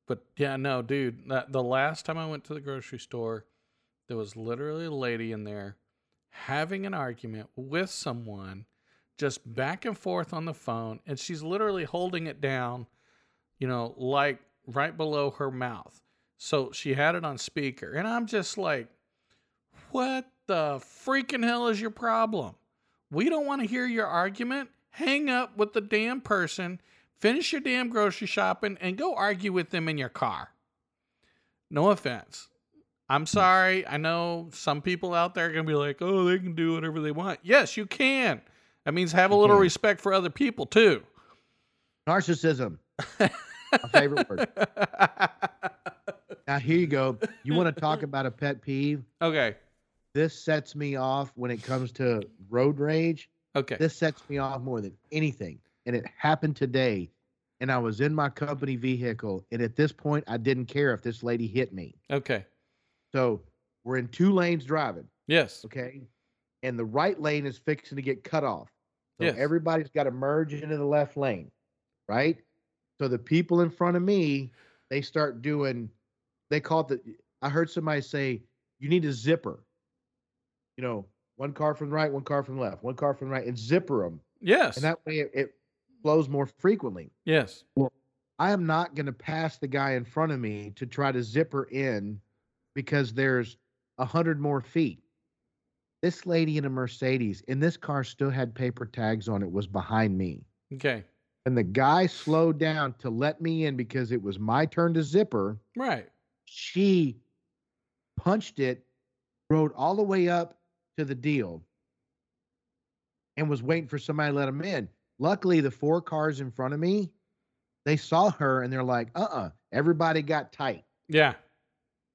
But yeah, no, dude. That, the last time I went to the grocery store, there was literally a lady in there having an argument with someone just back and forth on the phone and she's literally holding it down, you know, like right below her mouth. So she had it on speaker. And I'm just like, what the freaking hell is your problem? We don't want to hear your argument. Hang up with the damn person, finish your damn grocery shopping, and go argue with them in your car. No offense. I'm sorry. I know some people out there are going to be like, oh, they can do whatever they want. Yes, you can. That means have a little respect for other people, too. Narcissism. My favorite word. <laughs> Now here you go. You want to talk about a pet peeve? okay. This sets me off when it comes to road rage. Okay. This sets me off more than anything. And it happened today. And I was in my company vehicle. And at this point, I didn't care if this lady hit me. Okay. So we're in two lanes driving. Yes. Okay. And the right lane is fixing to get cut off. So Yes. everybody's got to merge into the left lane. Right. So the people in front of me, they start doing, they call it the, I heard somebody say, you need a zipper. You know, one car from the right, one car from the left, one car from the right, and zipper them. Yes. And that way it, it flows more frequently. yes. Well, I am not going to pass the guy in front of me to try to zipper in because there's a hundred more feet. This lady in a Mercedes, and this car still had paper tags on it, was behind me. Okay. And the guy slowed down to let me in because it was my turn to zipper. Right. She punched it, rode all the way up to the deal, and was waiting for somebody to let him in. Luckily, the four cars in front of me, they saw her and they're like, uh uh everybody got tight. Yeah.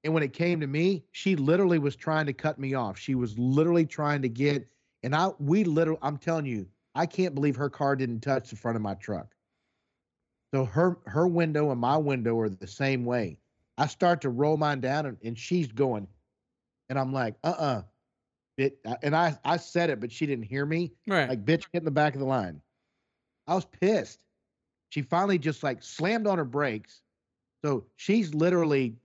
And when it came to me, she literally was trying to cut me off. She was literally trying to get, and I, we literally, I'm telling you, I can't believe her car didn't touch the front of my truck. So her, her window and my window are the same way. I start to roll mine down and, and she's going, and I'm like, uh uh It, uh, and I, I said it, but she didn't hear me. Right. Like, bitch, get in the back of the line. I was pissed. She finally just like slammed on her brakes. So she's literally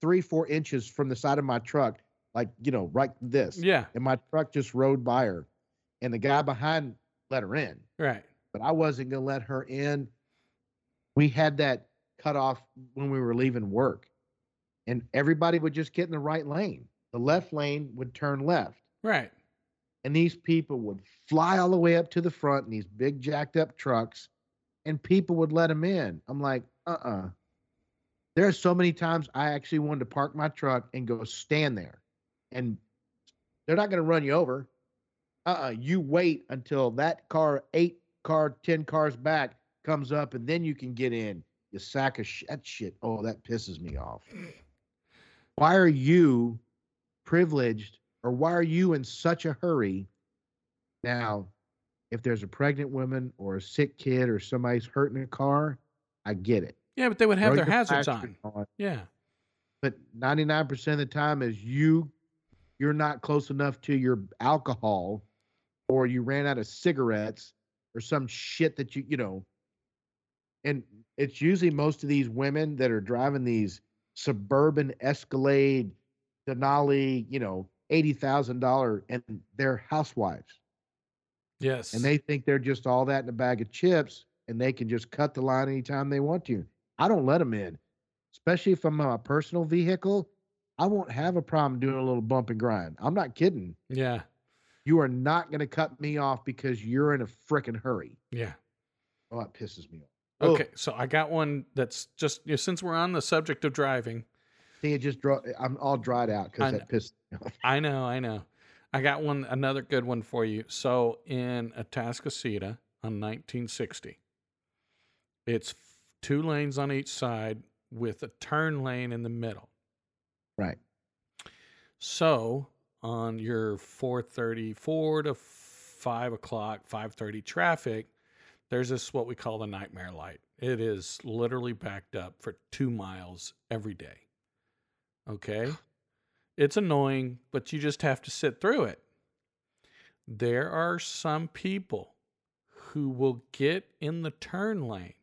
three, four inches from the side of my truck, like, you know, right this. yeah. And my truck just rode by her. And the guy behind let her in, Right. but I wasn't going to let her in. We had that cut off when we were leaving work. And everybody would just get in the right lane. The left lane would turn left Right. and these people would fly all the way up to the front in these big jacked up trucks and people would let them in. I'm like uh-uh. There are so many times i actually wanted to park my truck and go stand there and they're not going to run you over. Uh-uh you wait until that car eight car ten cars back comes up and then you can get in. You sack of sh- that shit oh that pisses me off. <clears throat> Why are you privileged or why are you in such a hurry now if there's a pregnant woman or a sick kid or somebody's hurt in a car i get it Yeah, but they would have Throw their hazards flashers on. Yeah. but 99% of the time is you you're not close enough to your alcohol or you ran out of cigarettes or some shit that you you know and it's usually most of these women that are driving these suburban escalade denali you know $80000 and they're housewives Yes. and they think they're just all that in a bag of chips and they can just cut the line anytime they want to. I don't let them in, especially if I'm a personal vehicle. I won't have a problem doing a little bump and grind. I'm not kidding. Yeah. You are not going to cut me off because you're in a freaking hurry. Yeah. Oh, that pisses me off. Okay. So I got one that's just you know, since we're on the subject of driving. See, it just draw. I'm all dried out because that pissed. I know, I know. I got one another good one for you. So in Atascocita on 1960, it's two lanes on each side with a turn lane in the middle. Right. So on your 434 to 5 o'clock, 530 traffic, there's this what we call the nightmare light. It is literally backed up for two miles every day. Okay. <gasps> It's annoying, but you just have to sit through it. There are some people who will get in the turn lane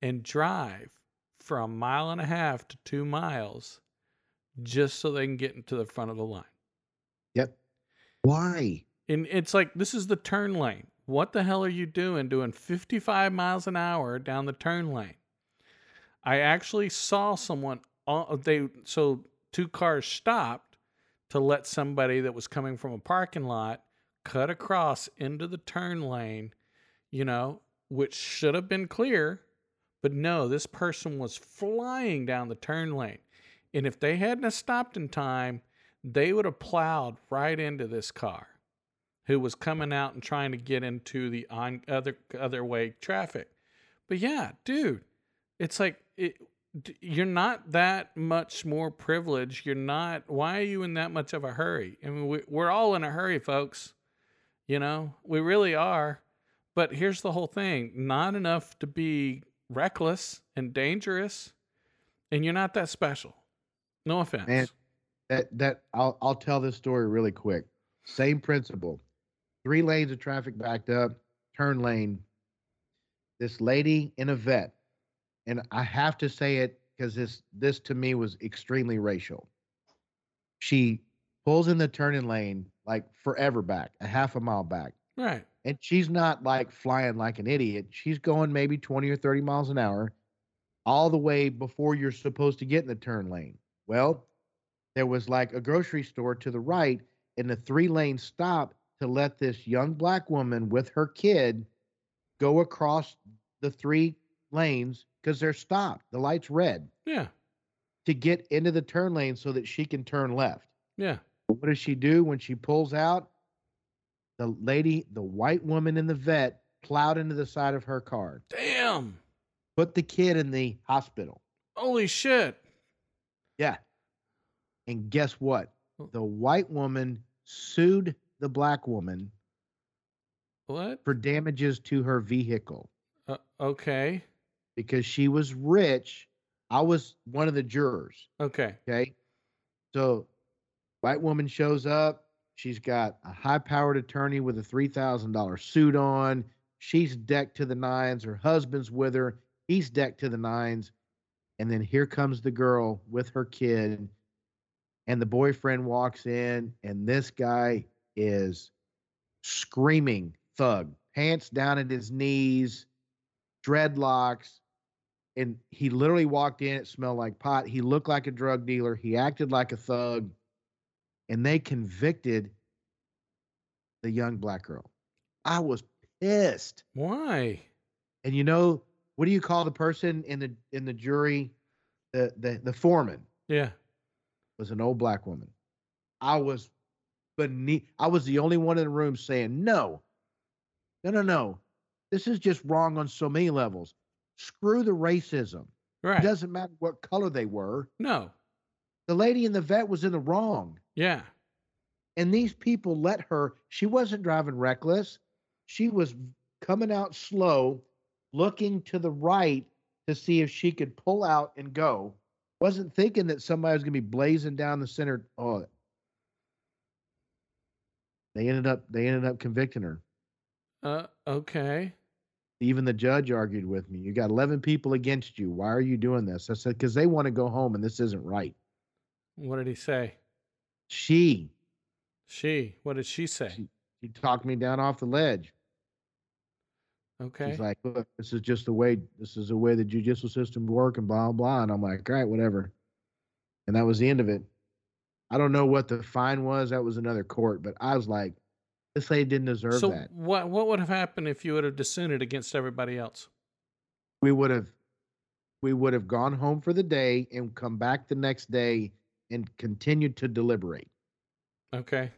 and drive for a mile and a half to two miles just so they can get into the front of the line. Yep. Why? And it's like this is the turn lane. What the hell are you doing doing 55 miles an hour down the turn lane? I actually saw someone uh, they so two cars stopped to let somebody that was coming from a parking lot cut across into the turn lane, you know, which should have been clear, but no, this person was flying down the turn lane. And if they hadn't stopped in time, they would have plowed right into this car who was coming out and trying to get into the on other other way traffic. But yeah, dude, it's like it, you're not that much more privileged. You're not. Why are you in that much of a hurry? I mean, we, we're all in a hurry, folks. You know, we really are. But here's the whole thing: not enough to be reckless and dangerous, and you're not that special. No offense. Man, that that I'll I'll tell this story really quick. Same principle. Three lanes of traffic backed up, turn lane. This lady in a Vette, and I have to say it because this this to me was extremely racial. She pulls in the turning lane like forever back, a half a mile back. Right. And she's not like flying like an idiot. She's going maybe 20 or 30 miles an hour all the way before you're supposed to get in the turn lane. Well, there was like a grocery store to the right, and the three lane stop to let this young black woman with her kid go across the three lanes because they're stopped. The light's red. Yeah. To get into the turn lane so that she can turn left. Yeah. What does she do when she pulls out? The lady, the white woman in the Vette, plowed into the side of her car. Damn. Put the kid in the hospital. Holy shit. Yeah. And guess what? The white woman sued the black woman what for damages to her vehicle. Uh, okay. Because she was rich. I was one of the jurors. Okay. Okay. So, white woman shows up. She's got a high powered attorney with a $3,000 suit on. She's decked to the nines. Her husband's with her. He's decked to the nines. And then here comes the girl with her kid. And the boyfriend walks in, and this guy is screaming thug, pants down at his knees, dreadlocks. And he literally walked in. It smelled like pot. He looked like a drug dealer. He acted like a thug. And they convicted the young black girl. I was pissed. Why? And you know, what do you call the person in the in the jury? The the the foreman. Yeah. Was an old black woman. I was beneath I was the only one in the room saying, no, no, no, no. This is just wrong on so many levels. Screw the racism. Right. It doesn't matter what color they were. No. The lady in the Vette was in the wrong. Yeah. And these people let her, she wasn't driving reckless. She was coming out slow, looking to the right to see if she could pull out and go. Wasn't thinking that somebody was going to be blazing down the center. Oh, they ended up they ended up convicting her. Uh okay. Even the judge argued with me. You got 11 people against you. Why are you doing this? I said cuz they want to go home and this isn't right. What did he say? She She. What did she say? She, she talked me down off the ledge. Okay. She's like, look, this is just the way this is the way the judicial system work and blah blah. And I'm like, all right, whatever. And that was the end of it. I don't know what the fine was. That was another court, but I was like, this lady didn't deserve so that. what what would have happened if you would have dissented against everybody else? We would have we would have gone home for the day and come back the next day and continued to deliberate. Okay.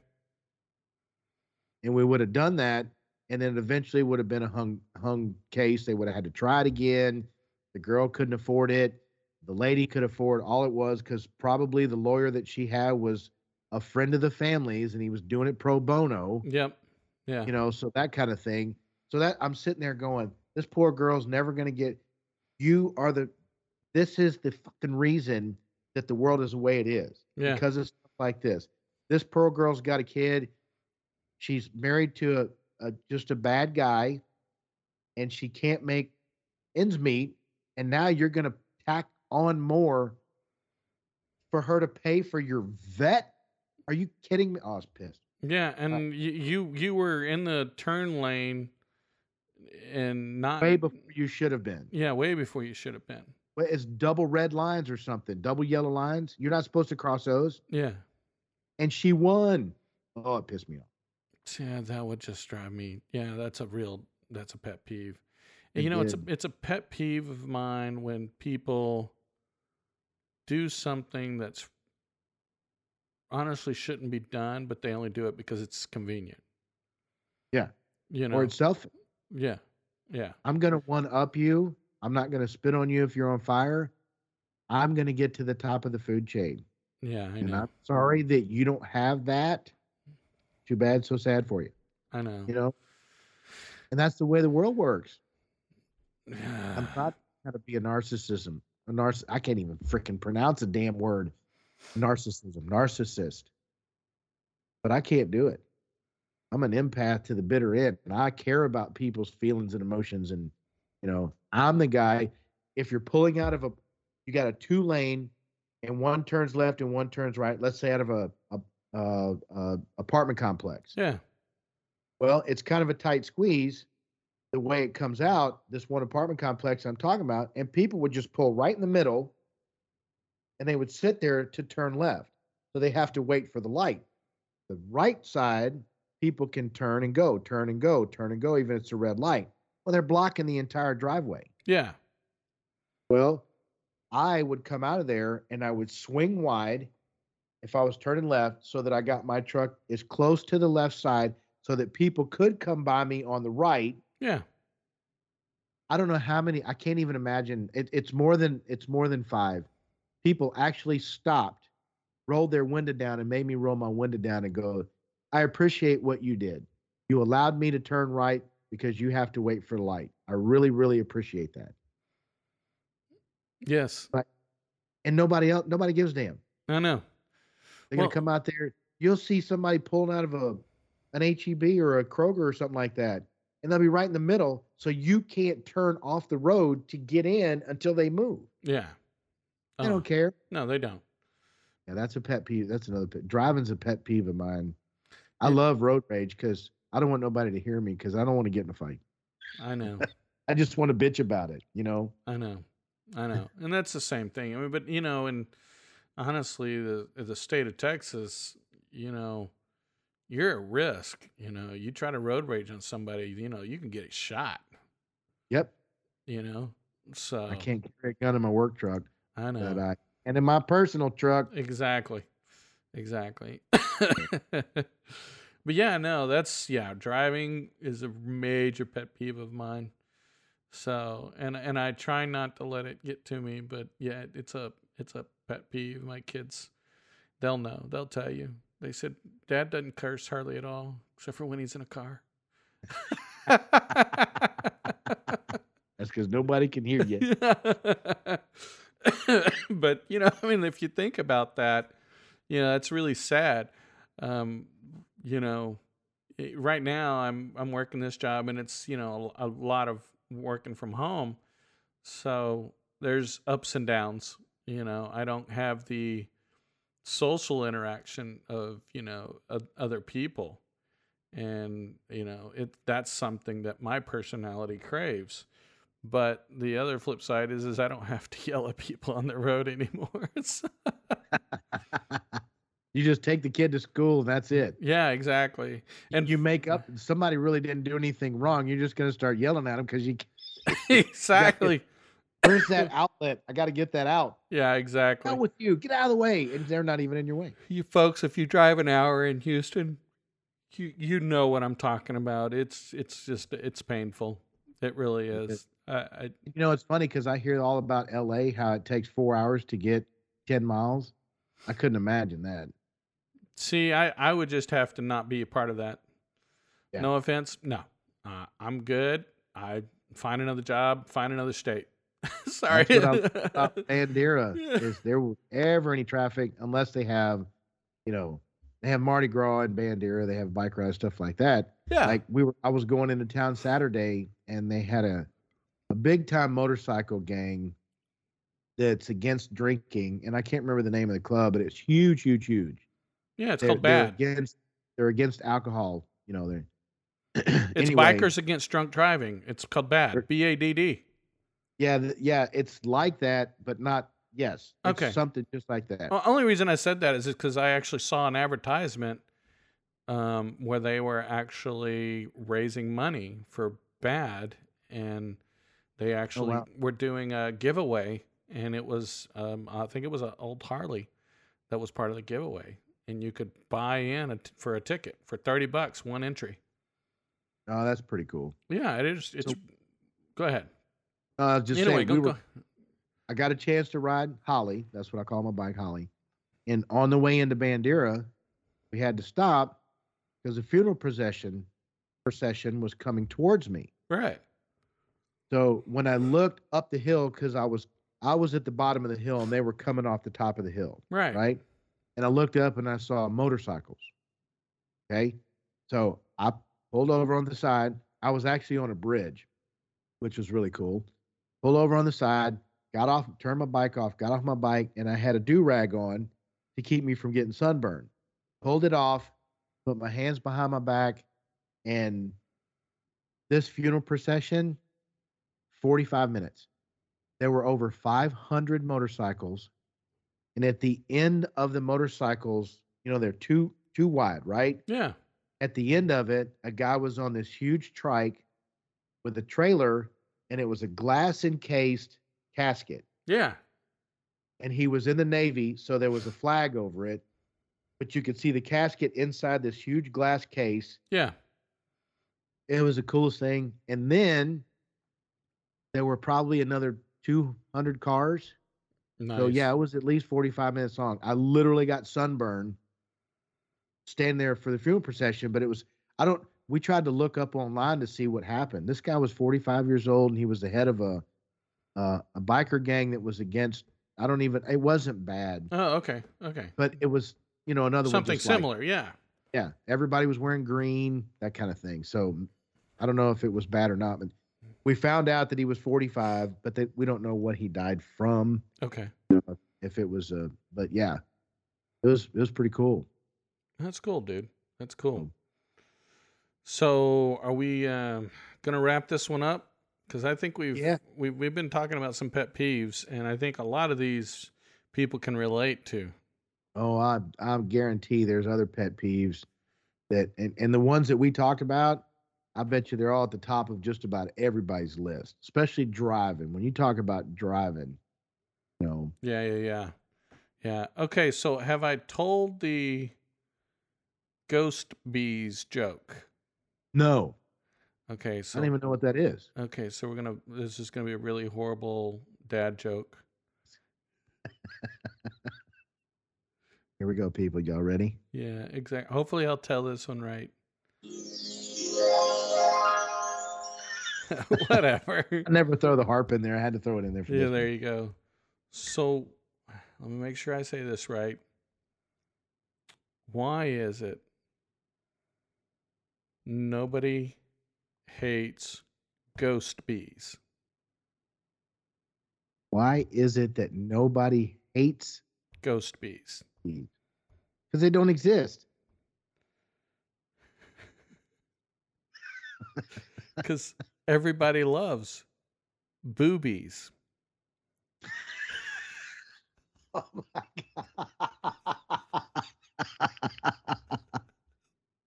And we would have done that and then eventually would have been a hung hung case. They would have had to try it again. The girl couldn't afford it. The lady could afford all it was because probably the lawyer that she had was a friend of the family's and he was doing it pro bono. Yep. Yeah. You know, so that kind of thing. So that I'm sitting there going, this poor girl's never going to get. You are the. This is the fucking reason that the world is the way it is. Yeah. Because it's like this. This poor girl's got a kid. She's married to a, a just a bad guy, and she can't make ends meet. And now you're going to tack on more for her to pay for your Vette? Are you kidding me? Oh, I was pissed. Yeah, and you, you you were in the turn lane, and not way before you should have been. Yeah, way before you should have been. Well, It's double red lines or something, double yellow lines. You're not supposed to cross those. Yeah, And she won. Oh, it pissed me off. yeah, that would just drive me. Yeah, that's a real that's a pet peeve. It you know, it's a it's a pet peeve of mine when people do something that's honestly shouldn't be done, but they only do it because it's convenient. Yeah. You know. Or it's selfish. yeah. Yeah. I'm gonna one up you. I'm not gonna spit on you if you're on fire. I'm gonna get to the top of the food chain. Yeah, I And know. I'm sorry that you don't have that. Too bad, so sad for you. I know. You know? And that's the way the world works. <sighs> I'm not trying to be a narcissism. A narciss I can't even freaking pronounce a damn word. Narcissism, narcissist. But I can't do it. I'm an empath to the bitter end, and I care about people's feelings and emotions. And you know, I'm the guy. If you're pulling out of a, you got a two lane, and one turns left and one turns right. Let's say out of a, a, a, a apartment complex. Yeah. Well, it's kind of a tight squeeze the way it comes out, this one apartment complex I'm talking about, and people would just pull right in the middle and they would sit there to turn left. So they have to wait for the light. The right side, people can turn and go, turn and go, turn and go, even if it's a red light. Well, they're blocking the entire driveway. Yeah. Well, I would come out of there and I would swing wide if I was turning left so that I got my truck as close to the left side so that people could come by me on the right. Yeah. I don't know how many, I can't even imagine. It, it's more than it's more than five. People actually stopped, rolled their window down and made me roll my window down and go, I appreciate what you did. You allowed me to turn right because you have to wait for the light. I really, really appreciate that. Yes. And nobody else, nobody gives a damn. I know. They're Well- gonna come out there. You'll see somebody pulling out of a an HEB or a Kroger or something like that, and they'll be right in the middle, so you can't turn off the road to get in until they move. Yeah. They Oh, don't care. no, they don't. Yeah, that's a pet peeve. That's another pet. Driving's a pet peeve of mine. I love road rage because I don't want nobody to hear me because I don't want to get in a fight. I know. <laughs> I just want to bitch about it. You know. I know. I know. <laughs> And that's the same thing. I mean, but you know, and honestly, the the state of Texas, you know, you're at risk. You know, you try to road rage on somebody, you know, you can get shot. Yep. You know, so I can't carry a gun in my work truck, I know but I and in my personal truck. exactly, exactly. <laughs> but yeah, no, that's yeah. Driving is a major pet peeve of mine. So and and I try not to let it get to me, but yeah, it's a it's a pet peeve. My kids, they'll know. They'll tell you. They said Dad doesn't curse hardly at all, except for when he's in a car. <laughs> That's because nobody can hear you. <laughs> <laughs> but you know, I mean, if you think about that, you know, that's really sad. Um, you know, eh, right now I'm I'm working this job, and it's you know a, a lot of working from home, so there's ups and downs. You know, I don't have the social interaction of you know other people, and you know it that's something that my personality craves. But the other flip side is, is I don't have <laughs> to yell at people on the road anymore. <laughs> You just take the kid to school and that's it. yeah, exactly. And you make up somebody really didn't do anything wrong. You're just going to start yelling at them because you <laughs> exactly. where's that outlet? I got to get that out. Yeah, exactly. Out with you. Get out of the way. And they're not even in your way. you folks, if you drive an hour in Houston, you you know what I'm talking about. It's it's just it's painful. It really is. I, I, You know, it's funny because I hear all about LA, how it takes four hours to get 10 miles. I couldn't imagine that. see, I I would just have to not be a part of that. Yeah. No offense. No, uh, I'm good. I find another job. Find another state. <laughs> Sorry. That's what I was <laughs> about Bandera is there ever any traffic unless they have, you know, they have Mardi Gras and Bandera, they have bike rides, stuff like that. yeah. Like we were, I was going into town Saturday, and they had a a big time motorcycle gang that's against drinking, and I can't remember the name of the club, but it's huge, huge, huge. yeah. It's They're- called they're bad. Against, they're against alcohol. You know, they're <clears throat> It's Anyway. bikers against drunk driving. It's called BAD. They're- B A D D. yeah, th- yeah, it's like that, but not. Yes, Okay. something just like that. Well, only reason I said that is because I actually saw an advertisement um, where they were actually raising money for BAD, and they actually wow. were doing a giveaway, and it was um, I think it was an old Harley that was part of the giveaway, and you could buy in a t- for a ticket for thirty bucks one entry. Oh, that's pretty cool. Yeah, it is. It's. So- go ahead. Uh, just anyway, saying, go, we were, go. I got a chance to ride Holly. That's what I call my bike, Holly. And on the way into Bandera, we had to stop because the funeral procession procession was coming towards me. Right. So when I looked up the hill, because I was I was at the bottom of the hill and they were coming off the top of the hill, Right. right? And I looked up and I saw motorcycles. Okay. So I pulled over on the side. I was actually on a bridge, which was really cool. Pulled over on the side, got off, turned my bike off, got off my bike, and I had a do rag on to keep me from getting sunburned. Pulled it off, put my hands behind my back, and this funeral procession, 45 minutes. There were over 500 motorcycles. And at the end of the motorcycles, you know, they're two two wide, right? Yeah. At the end of it, a guy was on this huge trike with a trailer, and it was a glass encased casket. Yeah. And he was in the Navy, so there was a flag over it, but you could see the casket inside this huge glass case. Yeah. It was the coolest thing. And then there were probably another 200 cars. Nice. So yeah, it was at least 45 minutes long. I literally got sunburned standing there for the funeral procession, but it was I don't we tried to look up online to see what happened. This guy was 45 years old and he was the head of a uh, a biker gang that was against I don't even it wasn't bad, Oh, okay. Okay. but it was, you know, another one Something just like- similar. yeah. yeah, everybody was wearing green, that kind of thing. So I don't know if it was bad or not, but we found out that he was 45, but that we don't know what he died from. Okay. If it was a, but yeah, it was it was pretty cool. That's cool, dude. That's cool. So, are we um, gonna wrap this one up? Because I think we've Yeah. we've we've been talking about some pet peeves, and I think a lot of these people can relate to. Oh, I I guarantee there's other pet peeves that and, and the ones that we talked about, I bet you they're all at the top of just about everybody's list, especially driving. When you talk about driving, you know, Yeah, yeah, yeah, yeah. Okay, so have I told the ghost bees joke? no, Okay, so I don't even know what that is. okay, so we're gonna. This is gonna be a really horrible dad joke. <laughs> Here we go, people. Y'all ready? Yeah, exactly. Hopefully, I'll tell this one right. <laughs> Whatever. I never throw the harp in there. I had to throw it in there for Yeah, there one. you go. So, let me make sure I say this right. Why is it nobody hates ghost bees? Why is it that nobody hates Ghost bees. bees? Because they don't exist. <laughs> Because everybody loves boobies. <laughs> Oh my god.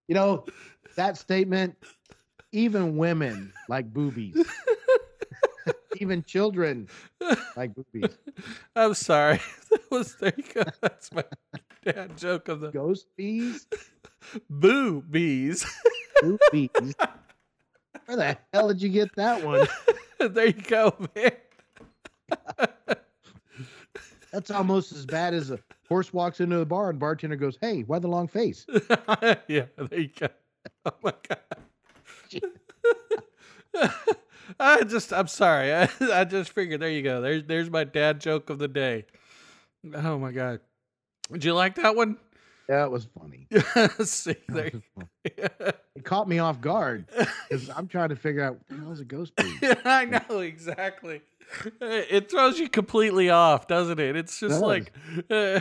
you know, that statement, even women like boobies. <laughs> even children like boobies. I'm sorry. That was there you go. That's my dad joke of the Ghost bees? boo bees. Boobies. Where the hell did you get that one? <laughs> there you go, man. That's almost as bad as a horse walks into the bar and bartender goes, Hey, why the long face? <laughs> yeah, there you go. <laughs> Oh my god. I just I'm sorry. I, I just figured there you go. There's there's my dad joke of the day. Oh my god. Did you like that one? That was funny. <laughs> See That there. was funny. <laughs> It caught me off guard <laughs> because I'm trying to figure out what the hell is a ghost bee? I know exactly. It throws you completely off, doesn't it? It's just Does. like uh,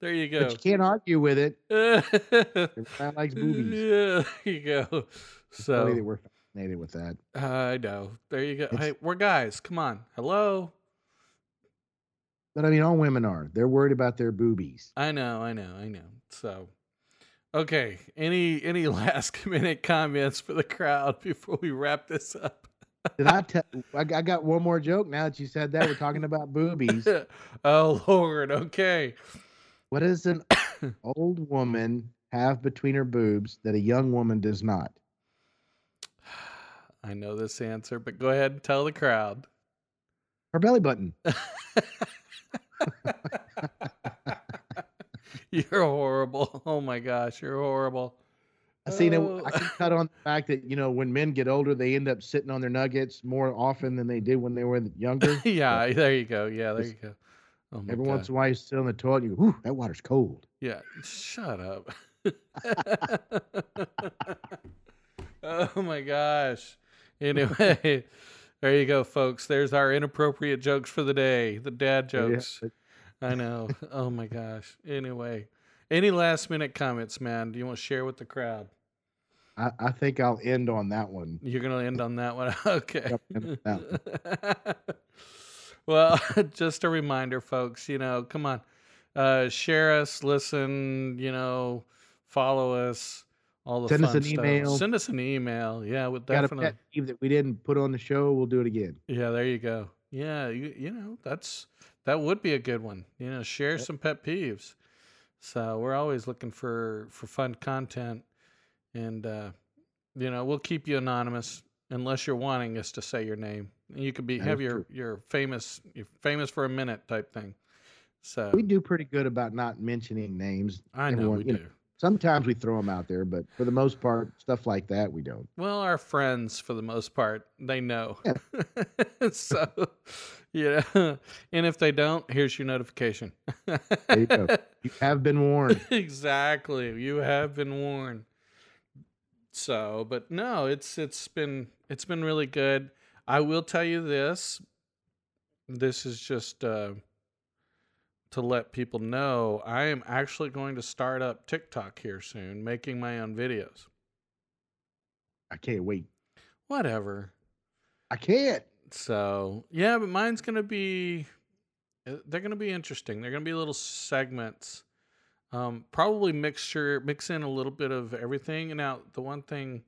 there you go. But you can't argue with it. Everybody likes boobies. Yeah, there you go. Funny So that we're fascinated with that. I know. There you go. It's- hey, we're guys. Come on. Hello. But I mean, all women are. They're worried about their boobies. I know. I know. I know. So, okay. Any any <laughs> last minute comments for the crowd before we wrap this up? Did I <laughs> tell? I I got one more joke. Now that you said that, we're talking about boobies. <laughs> oh Lord. Okay. What does an <coughs> old woman have between her boobs that a young woman does not? <sighs> I know this answer, but go ahead and tell the crowd. Her belly button. <laughs> you're horrible. Oh my gosh, you're horrible. I seen Oh. it. I can oh. cut on the fact that you know when men get older, they end up sitting on their nuggets more often than they did when they were younger. <laughs> yeah, there you go. Yeah, there you go. Oh Every God. once in a while, you sit on the toilet, and you go, that water's cold." Yeah, shut up. <laughs> oh my gosh. Anyway, there you go, folks. There's our inappropriate jokes for the day. The dad jokes. it. I know. <laughs> Oh my gosh. Anyway, any last minute comments, man? Do you want to share with the crowd? I, I think I'll end on that one. You're going to end on that one? <laughs> Okay. Yep, end on that <laughs> well, just a reminder, folks, you know, come on. Uh, share us, listen, you know, follow us, all the Send us an stuff. email. Send us an email. Yeah, with Got a definitely. pet peeve that we didn't put on the show. We'll do it again. Yeah, there you go. Yeah, you, you know, that's that would be a good one. You know, share some pet peeves. So we're always looking for for fun content, and uh, you know, we'll keep you anonymous unless you're wanting us to say your name. You could be That have your true. your famous you're famous for a minute type thing. So We do pretty good about not mentioning names. I know everyone- we you know, do. Sometimes we throw them out there, but for the most part, stuff like that we don't. Well, our friends, for the most part, they know. <laughs> so, yeah. and if they don't, here's your notification. There you go. You have been warned. <laughs> exactly. You have been warned. So, but no, it's it's been it's been really good. I will tell you this. This is just uh, to let people know I am actually going to start up TikTok here soon, making my own videos. I can't wait. Whatever. I can't. So yeah, but mine's gonna be uh, they're gonna be interesting. They're gonna be little segments. Um, probably mixture mix in a little bit of everything. And now the one thing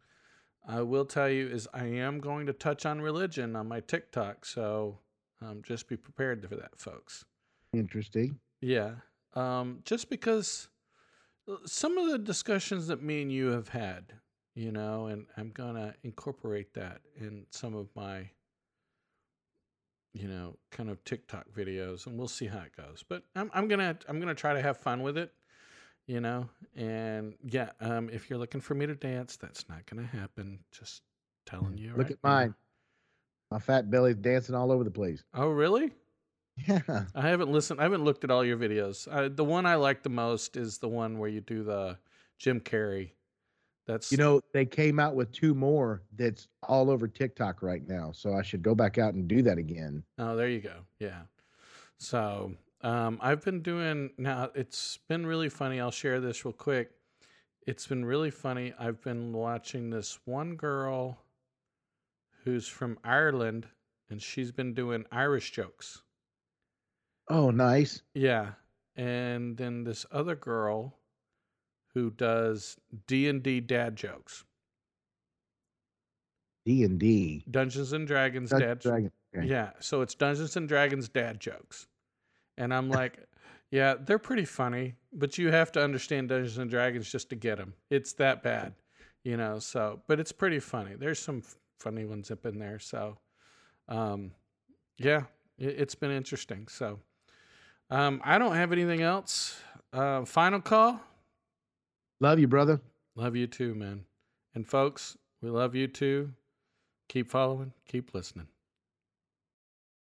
I will tell you is I am going to touch on religion on my TikTok. So um, just be prepared for that, folks. Interesting. Yeah. Um, just because uh, some of the discussions that me and you have had, you know, and I'm going to incorporate that in some of my, you know, kind of TikTok videos and we'll see how it goes. But I'm, I'm going to, I'm going to try to have fun with it, you know, and yeah, um, if you're looking for me to dance, that's not going to happen. Just telling you. Look right at now. mine. My fat belly's dancing all over the place. Oh, really? Yeah. I haven't listened. I haven't looked at all your videos. I, the one I like the most is the one where you do the Jim Carrey. That's You know, they came out with two more that's all over TikTok right now. So I should go back out and do that again. Oh, there you go. Yeah. So um, I've been doing now. It's been really funny. I'll share this real quick. It's been really funny. I've been watching this one girl who's from Ireland, and she's been doing Irish jokes. Oh, nice. Yeah, and then this other girl who does D and D dad jokes, D and D. Dungeons and Dragons Dungeons dad. and Dragons. Okay. Yeah, so it's Dungeons and Dragons dad jokes, and I'm <laughs> like, yeah, they're pretty funny, but you have to understand Dungeons and Dragons just to get them. It's that bad, you know. So, but it's pretty funny. There's some f- funny ones up in there. So, um, yeah, it, it's been interesting. So, um, I don't have anything else. Uh, final call. Love you, brother. Love you too, man. And folks, we love you too. Keep following, keep listening.